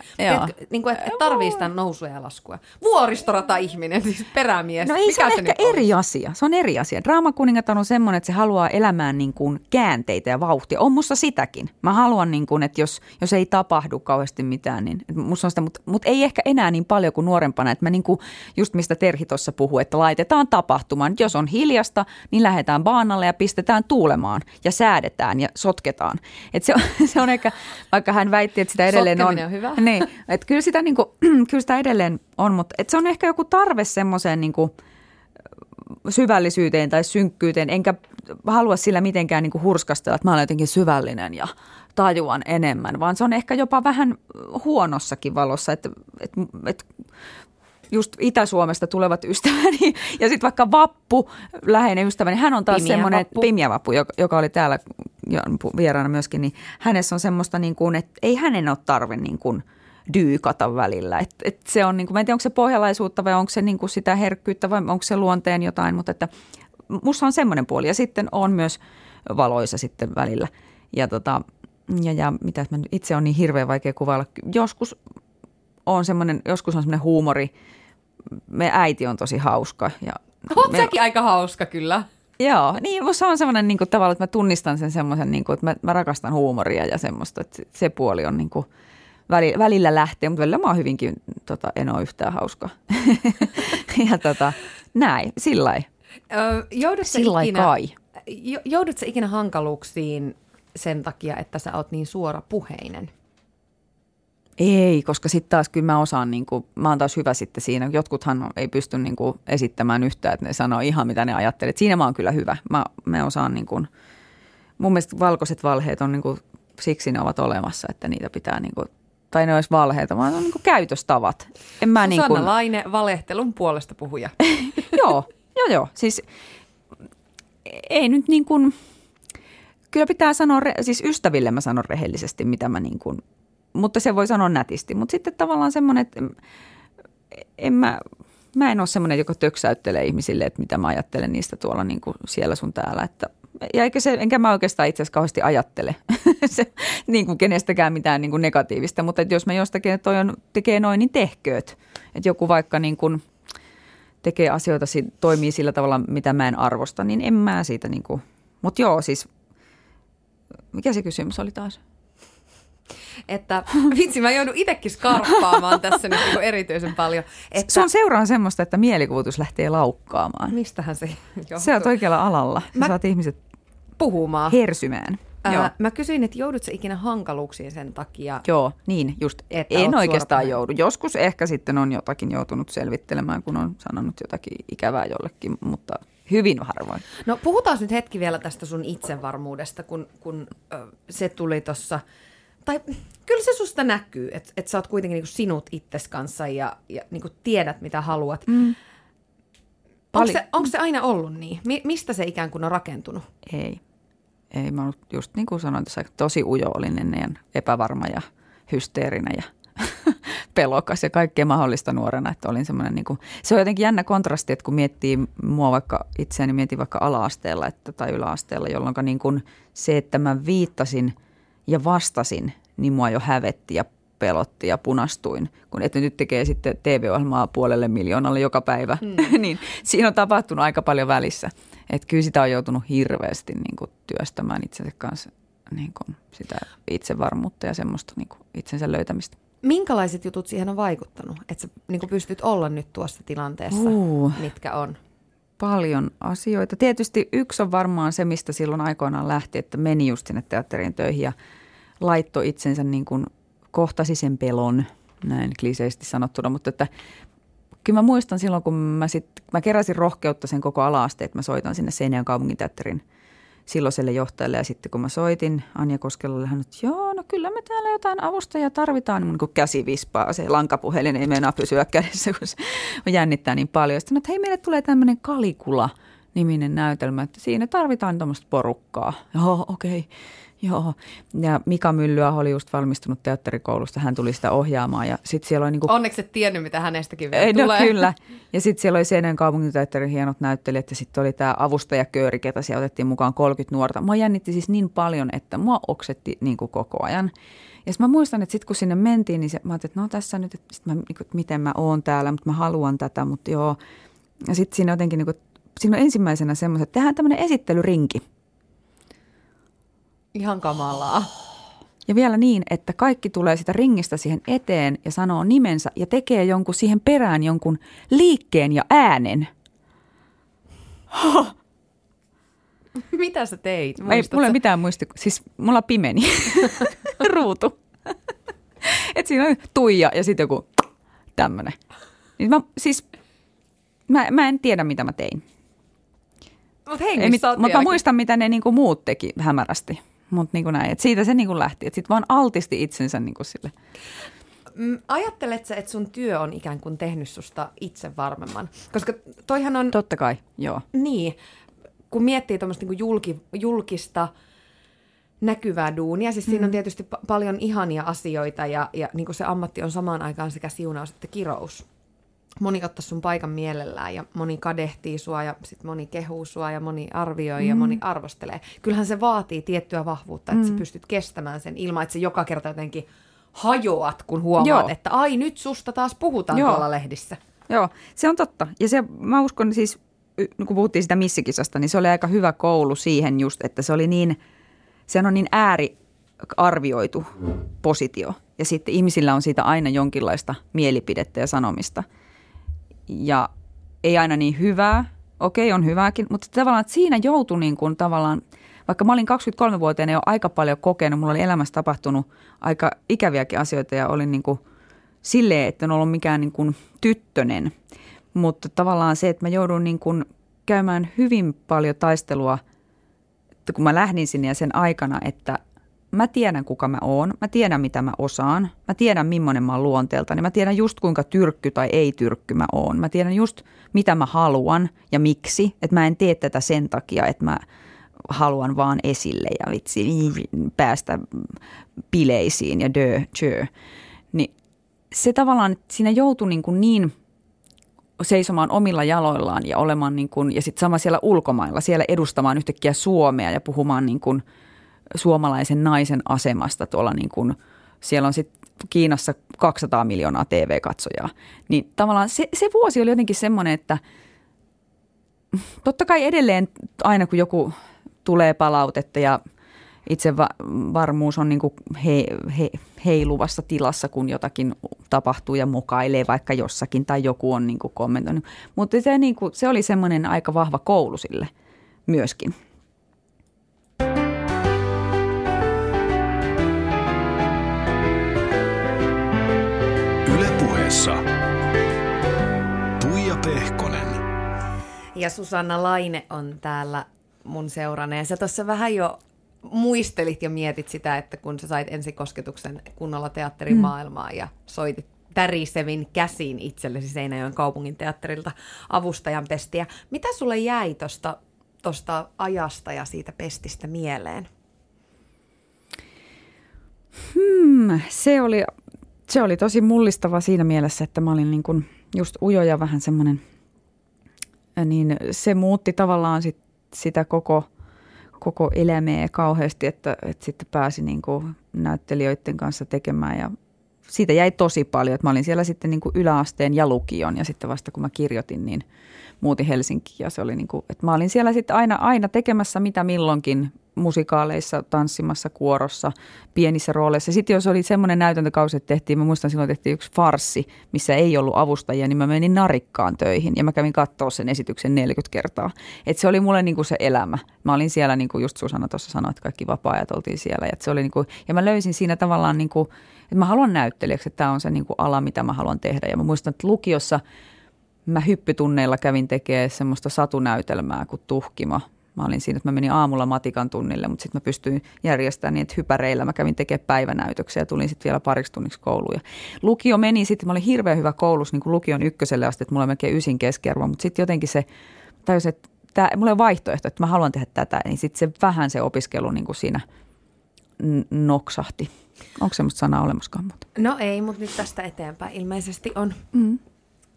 [SPEAKER 2] niin kuin, että et tarvii sitä nousua ja laskua. Vuoristorata-ihminen, siis perämies.
[SPEAKER 3] No ei Mikä se on se ehkä eri on? asia. Se on eri asia. Draama kuningatar on semmoinen, että se haluaa elämään niin kuin käänteitä ja vauhtia. On musta sitäkin. Mä haluan, niin kuin, että jos, jos ei tapahdu kauheasti mitään, niin musta on sitä, mutta, mutta ei ehkä enää niin paljon kuin nuorempana. Että mä niin kuin, just mistä Terhi tuossa puhuu, että laitetaan tapahtumaan. Jos on hiljasta, niin lähdetään pistetään baanalle ja pistetään tuulemaan ja säädetään ja sotketaan. Et se, on, *laughs* se on ehkä, vaikka hän väitti, että sitä edelleen on.
[SPEAKER 2] on hyvä.
[SPEAKER 3] Niin, että kyllä, sitä, niin kuin, *clears throat* kyllä sitä edelleen on, mutta että se on ehkä joku tarve semmoiseen niin kuin, syvällisyyteen tai synkkyyteen, enkä halua sillä mitenkään niin kuin hurskastella, että mä olen jotenkin syvällinen ja tajuan enemmän, vaan se on ehkä jopa vähän huonossakin valossa, että, että, että just Itä-Suomesta tulevat ystäväni ja sitten vaikka Vappu, läheinen ystäväni, hän on taas Pimiä semmoinen, vappu. Pimiä Vappu, joka, joka oli täällä vieraana myöskin, niin hänessä on semmoista niin kuin, että ei hänen ole tarve niin kuin dyykata välillä. Et, et se on, niin kuin, mä en tiedä, onko se pohjalaisuutta vai onko se niin kuin sitä herkkyyttä vai onko se luonteen jotain, mutta että musta on semmoinen puoli ja sitten on myös valoisa sitten välillä. Ja, tota, ja, ja mitä mä itse on niin hirveän vaikea kuvailla. Joskus on semmoinen, joskus on semmoinen huumori, me äiti on tosi hauska. Ja
[SPEAKER 2] Oot me... säkin aika hauska kyllä.
[SPEAKER 3] Joo, niin musta on semmoinen niin kuin, tavalla, että mä tunnistan sen semmoisen, niin kuin, että mä, mä rakastan huumoria ja semmoista, että se puoli on niin kuin, välillä, välillä lähtee, mutta välillä mä oon hyvinkin, tota, en ole yhtään hauska. *laughs* ja tota, näin, sillä
[SPEAKER 2] Sillä ikinä, kai. Joudutko ikinä hankaluuksiin sen takia, että sä oot niin suora puheinen?
[SPEAKER 3] Ei, koska sitten taas kyllä mä osaan, niin kuin, mä oon taas hyvä sitten siinä. Jotkuthan ei pysty niin kuin, esittämään yhtään, että ne sanoo ihan mitä ne ajattelee. Siinä mä oon kyllä hyvä. Mä, mä osaan niin kuin, mun mielestä valkoiset valheet on niin kuin, siksi ne ovat olemassa, että niitä pitää niin kuin, tai ne olisi valheita, vaan ne on niin kuin käytöstavat. En mä niin kuin,
[SPEAKER 2] Laine, valehtelun puolesta puhuja. *laughs*
[SPEAKER 3] joo, joo, joo. Siis ei nyt niin kuin, kyllä pitää sanoa, siis ystäville mä sanon rehellisesti, mitä mä niin kuin, mutta se voi sanoa nätisti. Mutta sitten tavallaan semmoinen, että en- mä, mä en ole semmoinen, joka töksäyttelee ihmisille, että mitä mä ajattelen niistä tuolla niin kuin siellä sun täällä. Että, ja eikä se, enkä mä oikeastaan itse asiassa kauheasti ajattele *laughs* se, niin kuin kenestäkään mitään niin kuin negatiivista. Mutta että jos mä jostakin, että toi on, tekee noin, niin tehkööt. Että joku vaikka niin kuin tekee asioita, si- toimii sillä tavalla, mitä mä en arvosta, niin en mä siitä niin kuin. Mutta joo, siis mikä se kysymys oli taas?
[SPEAKER 2] Että vitsi, mä joudun itsekin skarppaamaan tässä nyt niinku erityisen paljon. Että,
[SPEAKER 3] Sun seura on semmoista, että mielikuvitus lähtee laukkaamaan.
[SPEAKER 2] Mistähän se johtuu?
[SPEAKER 3] Se on oikealla alalla. Sä
[SPEAKER 2] Mä-
[SPEAKER 3] saat ihmiset
[SPEAKER 2] puhumaan.
[SPEAKER 3] hersymään. Joo.
[SPEAKER 2] Ää, mä kysyin, että joudutko ikinä hankaluuksiin sen takia?
[SPEAKER 3] Joo, niin just.
[SPEAKER 2] Että
[SPEAKER 3] en oikeastaan joudu. Joskus ehkä sitten on jotakin joutunut selvittelemään, kun on sanonut jotakin ikävää jollekin, mutta hyvin harvoin.
[SPEAKER 2] No puhutaan nyt hetki vielä tästä sun itsevarmuudesta, kun, kun ö, se tuli tuossa. Tai kyllä se susta näkyy, että et sä oot kuitenkin niinku sinut itses kanssa ja, ja niinku tiedät, mitä haluat. Mm. Onko se, onko se aina ollut niin? Mi- mistä se ikään kuin on rakentunut?
[SPEAKER 3] Ei. Ei, mä ollut just niin kuin sanoin tässä, tosi ujo olin ennen epävarma ja hysteerinen ja *laughs* pelokas ja kaikkea mahdollista nuorena, että olin semmoinen niin kuin, se on jotenkin jännä kontrasti, että kun miettii mua vaikka itseäni, mietin vaikka ala-asteella että, tai yläasteella, jolloin niin kuin se, että mä viittasin ja vastasin, niin mua jo hävetti ja pelotti ja punastuin, kun että nyt tekee sitten TV-ohjelmaa puolelle miljoonalle joka päivä, mm. *laughs* niin siinä on tapahtunut aika paljon välissä. Että kyllä sitä on joutunut hirveästi niin kuin työstämään itsensä kanssa niin kuin sitä itsevarmuutta ja semmoista niin kuin itsensä löytämistä.
[SPEAKER 2] Minkälaiset jutut siihen on vaikuttanut, että sä niin pystyt olla nyt tuossa tilanteessa,
[SPEAKER 3] Uh.
[SPEAKER 2] mitkä on?
[SPEAKER 3] Paljon asioita. Tietysti yksi on varmaan se, mistä silloin aikoinaan lähti, että meni just sinne teatteriin töihin ja laittoi itsensä niin kuin kohtasi sen pelon, näin kliseisesti sanottuna, mutta että kyllä mä muistan silloin, kun mä, sit, mä keräsin rohkeutta sen koko ala että mä soitan sinne Seinäjön kaupunginteatterin silloiselle johtajalle ja sitten kun mä soitin Anja Koskelalle, hän että joo, no kyllä me täällä jotain avustajia tarvitaan, niin kun käsi vispaa, se lankapuhelin ei meinaa pysyä kädessä, kun se *laughs* jännittää niin paljon. Sitten että hei, meille tulee tämmöinen Kalikula niminen näytelmä, että siinä tarvitaan tuommoista porukkaa. Joo, okei. Okay. Joo, ja Mika Myllyaho oli just valmistunut teatterikoulusta, hän tuli sitä ohjaamaan ja sitten siellä oli niinku
[SPEAKER 2] Onneksi et tiennyt, mitä hänestäkin vielä
[SPEAKER 3] ei, no
[SPEAKER 2] tulee.
[SPEAKER 3] kyllä. *laughs* Ja sitten siellä oli Seinäjön kaupunginteatterin hienot näyttelijät ja sitten oli tämä avustajakööri, ketä siellä otettiin mukaan 30 nuorta. Mua jännitti siis niin paljon, että mua oksetti niin kuin koko ajan. Ja mä muistan, että sitten kun sinne mentiin, niin se, mä ajattelin, että no tässä nyt, että, sit mä, niin kuin, että miten mä oon täällä, mutta mä haluan tätä, mutta joo. Ja sitten siinä jotenkin, niin kuin, siinä on ensimmäisenä semmoiset, että tehdään tämmöinen esittelyrinki.
[SPEAKER 2] Ihan kamalaa.
[SPEAKER 3] Ja vielä niin, että kaikki tulee sitä ringistä siihen eteen ja sanoo nimensä ja tekee jonkun siihen perään jonkun liikkeen ja äänen. *laughs*
[SPEAKER 2] Mitä sä teit?
[SPEAKER 3] Ei, mulla ei mitään muisti, siis mulla pimeni *laughs* ruutu. Et siinä on Tuija ja sitten joku tämmönen. Niin mä, siis, mä, mä en tiedä mitä mä tein.
[SPEAKER 2] Mut
[SPEAKER 3] Ei,
[SPEAKER 2] hengissä
[SPEAKER 3] mit, mutta mä muistan mitä ne niinku muut teki hämärästi. Mutta niinku näin, et siitä se niinku lähti. Sitten vaan altisti itsensä niinku sille.
[SPEAKER 2] Mm, Ajattelet sä, että sun työ on ikään kuin tehnyt susta itse varmemman? Koska toihan on,
[SPEAKER 3] Totta kai, joo.
[SPEAKER 2] niin, kun miettii tuommoista niin julki, julkista näkyvää duunia, siis siinä on tietysti pa- paljon ihania asioita ja, ja niin kuin se ammatti on samaan aikaan sekä siunaus että kirous. Moni ottaa sun paikan mielellään ja moni kadehtii sua ja sit moni kehuu sua ja moni arvioi mm. ja moni arvostelee. Kyllähän se vaatii tiettyä vahvuutta, että mm. sä pystyt kestämään sen ilman, että se joka kerta jotenkin hajoat, kun huomaat,
[SPEAKER 3] Joo.
[SPEAKER 2] että ai nyt susta taas puhutaan
[SPEAKER 3] Joo.
[SPEAKER 2] tuolla lehdissä.
[SPEAKER 3] Joo, se on totta. Ja se, mä uskon siis, y- kun puhuttiin sitä missikisasta, niin se oli aika hyvä koulu siihen just, että se oli niin, se on niin ääriarvioitu positio. Ja sitten ihmisillä on siitä aina jonkinlaista mielipidettä ja sanomista. Ja ei aina niin hyvää, okei on hyvääkin, mutta tavallaan että siinä joutui niin kuin tavallaan, vaikka mä olin 23-vuotiaana jo aika paljon kokenut, mulla oli elämässä tapahtunut aika ikäviäkin asioita ja olin niin kuin silleen, että en ollut mikään niin kuin tyttönen. Mutta tavallaan se, että mä joudun niin kuin käymään hyvin paljon taistelua, että kun mä lähdin sinne ja sen aikana, että mä tiedän kuka mä oon, mä tiedän mitä mä osaan, mä tiedän millainen mä oon luonteelta, niin mä tiedän just kuinka tyrkky tai ei tyrkky mä oon. Mä tiedän just mitä mä haluan ja miksi, että mä en tee tätä sen takia, että mä haluan vaan esille ja vitsi päästä pileisiin ja dö, tjö. Niin se tavallaan, että siinä joutui niin, kuin niin seisomaan omilla jaloillaan ja olemaan niin kuin, ja sitten sama siellä ulkomailla, siellä edustamaan yhtäkkiä Suomea ja puhumaan niin kuin suomalaisen naisen asemasta tuolla niin kuin, siellä on sitten Kiinassa 200 miljoonaa TV-katsojaa. Niin tavallaan se, se vuosi oli jotenkin semmoinen, että totta kai edelleen aina kun joku tulee palautetta ja itsevarmuus on niin kuin he, he, heiluvassa tilassa, kun jotakin tapahtuu ja mukailee vaikka jossakin tai joku on niin kuin kommentoinut. Mutta se, niin kuin, se oli semmoinen aika vahva koulu sille myöskin.
[SPEAKER 1] Ylepuheessa Tuija Pehkonen.
[SPEAKER 2] Ja Susanna Laine on täällä mun seurana. Ja sä tuossa vähän jo muistelit ja mietit sitä, että kun sä sait ensikosketuksen kunnolla teatterin mm. ja soitit tärisevin käsin itsellesi Seinäjoen kaupungin teatterilta avustajan pestiä. Mitä sulle jäi tuosta tosta ajasta ja siitä pestistä mieleen?
[SPEAKER 3] Hmm, se, oli, se oli tosi mullistava siinä mielessä, että mä olin niin kuin just ujo ja vähän semmoinen, niin se muutti tavallaan sit sitä koko, koko elämää kauheasti, että, että sitten pääsi niin kuin näyttelijöiden kanssa tekemään ja siitä jäi tosi paljon, että mä olin siellä sitten niin kuin yläasteen ja lukion ja sitten vasta kun mä kirjoitin, niin muutin Helsinkiin ja se oli niin kuin, että mä olin siellä sitten aina, aina tekemässä mitä milloinkin musikaaleissa, tanssimassa, kuorossa, pienissä rooleissa. Sitten jos oli semmoinen näytäntökausi, että tehtiin, mä muistan silloin tehtiin yksi farsi, missä ei ollut avustajia, niin mä menin narikkaan töihin ja mä kävin katsoa sen esityksen 40 kertaa. Et se oli mulle niinku se elämä. Mä olin siellä, niin kuin just Susanna tuossa sanoi, että kaikki vapaa-ajat oltiin siellä. Ja, se oli niinku, ja mä löysin siinä tavallaan, niinku, että mä haluan näyttelijäksi, että tämä on se niinku ala, mitä mä haluan tehdä. Ja mä muistan, että lukiossa mä hyppytunneilla kävin tekemään semmoista satunäytelmää kuin Tuhkimo Mä olin siinä, että mä menin aamulla matikan tunnille, mutta sitten mä pystyin järjestämään niin, että hypäreillä mä kävin tekemään päivänäytöksiä ja tulin sitten vielä pariksi tunniksi kouluun. Ja lukio meni sitten, mä olin hirveän hyvä koulussa niin kuin lukion ykköselle asti, että mulla on melkein ysin keskiarvo, mutta sitten jotenkin se tajusin, että tämä, mulla on vaihtoehto, että mä haluan tehdä tätä, niin sitten se vähän se opiskelu niin kuin siinä noksahti. Onko semmoista sanaa olemaskaan? Mutta?
[SPEAKER 2] No ei, mutta nyt tästä eteenpäin ilmeisesti on. Mm.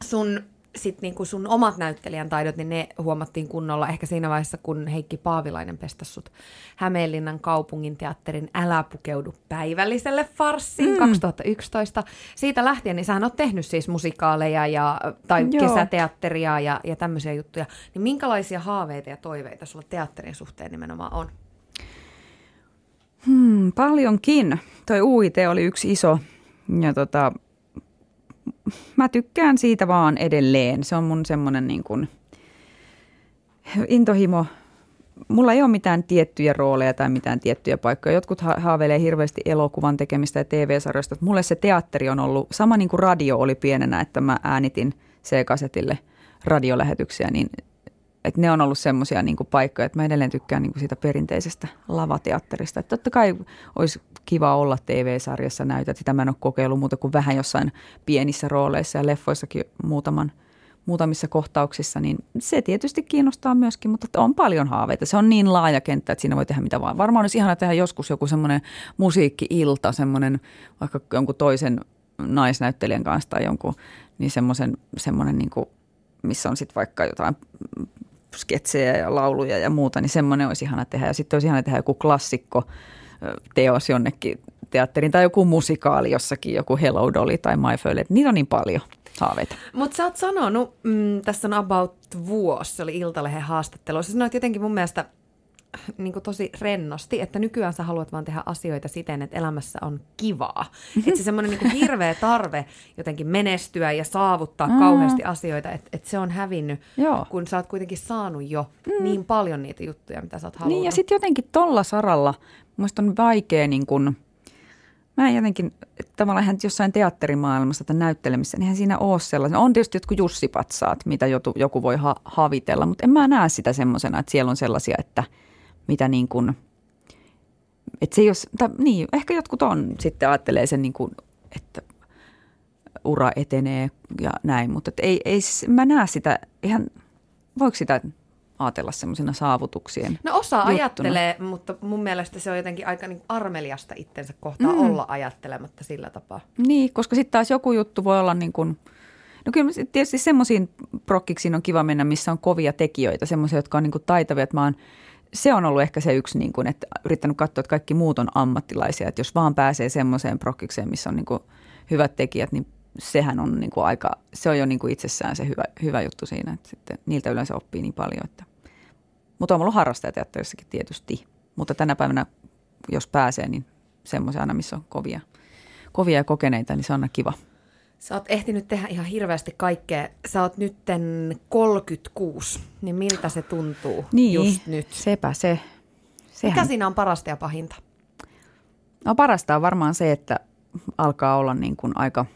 [SPEAKER 2] Sun sitten niin sun omat näyttelijän taidot, niin ne huomattiin kunnolla ehkä siinä vaiheessa, kun Heikki Paavilainen pestäsi sut Hämeenlinnan kaupungin teatterin Älä pukeudu päivälliselle farssiin mm. 2011. Siitä lähtien, niin sähän oot tehnyt siis musikaaleja ja, tai Joo. kesäteatteria ja, ja tämmöisiä juttuja. Niin minkälaisia haaveita ja toiveita sulla teatterin suhteen nimenomaan on?
[SPEAKER 3] Hmm, paljonkin. Toi UIT oli yksi iso ja tota, mä tykkään siitä vaan edelleen. Se on mun semmoinen niin kuin intohimo. Mulla ei ole mitään tiettyjä rooleja tai mitään tiettyjä paikkoja. Jotkut ha- haaveilee hirveästi elokuvan tekemistä ja TV-sarjoista. Mulle se teatteri on ollut sama niin kuin radio oli pienenä, että mä äänitin C-kasetille radiolähetyksiä, niin että ne on ollut semmoisia niin paikkoja, että mä edelleen tykkään niin siitä perinteisestä lavateatterista. Että totta kai olisi kiva olla TV-sarjassa näytä. Sitä mä en ole kokeillut muuta kuin vähän jossain pienissä rooleissa ja leffoissakin muutaman, muutamissa kohtauksissa, niin se tietysti kiinnostaa myöskin, mutta on paljon haaveita. Se on niin laaja kenttä, että siinä voi tehdä mitä vaan. Varmaan olisi ihana tehdä joskus joku semmoinen musiikki-ilta, semmoinen vaikka jonkun toisen naisnäyttelijän kanssa tai jonkun, niin semmoisen, semmoinen niin kuin, missä on sitten vaikka jotain sketsejä ja lauluja ja muuta, niin semmoinen olisi ihana tehdä. Ja sitten olisi ihana tehdä joku klassikko teos jonnekin teatteriin tai joku musikaali jossakin, joku Hello Dolly tai My Fair Niitä on niin paljon haaveita.
[SPEAKER 2] Mutta sä oot sanonut, mm, tässä on about vuosi, se oli Iltalehen haastattelu, sä sanoit jotenkin mun mielestä niin kuin tosi rennosti, että nykyään sä haluat vaan tehdä asioita siten, että elämässä on kivaa. Mm-hmm. Että se semmoinen niin hirveä tarve jotenkin menestyä ja saavuttaa mm. kauheasti asioita, että, että se on hävinnyt, Joo. kun sä oot kuitenkin saanut jo mm. niin paljon niitä juttuja, mitä sä oot halunnut.
[SPEAKER 3] Niin ja sitten jotenkin tolla saralla musta on vaikea niin kuin, mä en jotenkin, tavallaan ihan jossain teatterimaailmassa tai näyttelemissä, niin siinä ole sellainen. On tietysti jotkut jussipatsaat, mitä joku, joku voi ha- havitella, mutta en mä näe sitä semmoisena, että siellä on sellaisia, että – mitä niin kuin, että se ei jos, tai, niin, ehkä jotkut on sitten ajattelee sen niin kuin, että ura etenee ja näin, mutta ei, ei, mä näe sitä ihan, voiko sitä ajatella semmoisena saavutuksien
[SPEAKER 2] No osa
[SPEAKER 3] juttuna.
[SPEAKER 2] ajattelee, mutta mun mielestä se on jotenkin aika niin armeliasta itsensä kohtaan mm. olla ajattelematta sillä tapaa.
[SPEAKER 3] Niin, koska sitten taas joku juttu voi olla niin kuin, no kyllä tietysti semmoisiin prokkiksiin on kiva mennä, missä on kovia tekijöitä, semmoisia, jotka on niin kuin taitavia, että mä oon, se on ollut ehkä se yksi, niin kuin, että yrittänyt katsoa, että kaikki muut on ammattilaisia, että jos vaan pääsee semmoiseen prokkikseen, missä on niin kuin hyvät tekijät, niin sehän on niin kuin aika, se on jo niin kuin itsessään se hyvä, hyvä juttu siinä, että sitten niiltä yleensä oppii niin paljon, että. Mutta on ollut harrastajateatterissakin tietysti, mutta tänä päivänä, jos pääsee, niin semmoisia aina, missä on kovia, kovia ja kokeneita, niin se on aina kiva.
[SPEAKER 2] Sä oot ehtinyt tehdä ihan hirveästi kaikkea. Sä oot nytten 36, niin miltä se tuntuu
[SPEAKER 3] Niin,
[SPEAKER 2] just nyt?
[SPEAKER 3] sepä se.
[SPEAKER 2] Mikä
[SPEAKER 3] Sehän,
[SPEAKER 2] siinä on parasta ja pahinta?
[SPEAKER 3] no parasta on varmaan se, että alkaa olla niin kuin aika,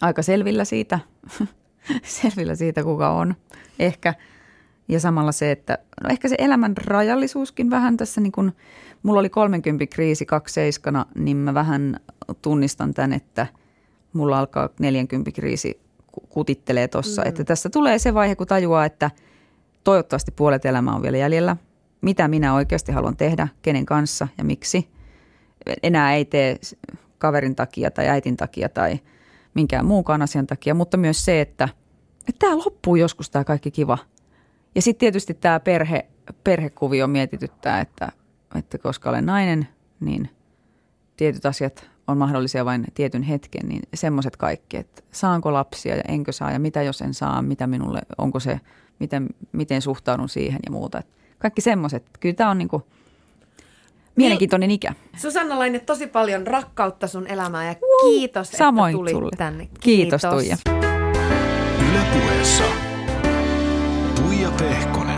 [SPEAKER 3] aika selvillä siitä, *laughs* selvillä siitä, kuka on ehkä. Ja samalla se, että no ehkä se elämän rajallisuuskin vähän tässä niin kuin, mulla oli 30 kriisi 27, niin mä vähän tunnistan tämän, että mulla alkaa 40 kriisi ku- kutittelee tossa. Mm. Että tässä tulee se vaihe, kun tajuaa, että toivottavasti puolet elämää on vielä jäljellä. Mitä minä oikeasti haluan tehdä, kenen kanssa ja miksi. Enää ei tee kaverin takia tai äitin takia tai minkään muukaan asian takia, mutta myös se, että, että tämä loppuu joskus tämä kaikki kiva. Ja sitten tietysti tämä perhe, perhekuvio mietityttää, että, että koska olen nainen, niin tietyt asiat on mahdollisia vain tietyn hetken, niin semmoiset kaikki, että saanko lapsia ja enkö saa ja mitä jos en saa, mitä minulle, onko se, miten, miten suhtaudun siihen ja muuta. Et kaikki semmoiset. Kyllä tämä on niinku mielenkiintoinen ikä.
[SPEAKER 2] Susanna Laine, tosi paljon rakkautta sun elämään ja
[SPEAKER 3] Wow,
[SPEAKER 2] kiitos,
[SPEAKER 3] samoin
[SPEAKER 2] että tulit
[SPEAKER 3] sulle.
[SPEAKER 2] tänne.
[SPEAKER 3] Kiitos, Tuija.
[SPEAKER 1] Yle puheessa. Tuija Pehkonen.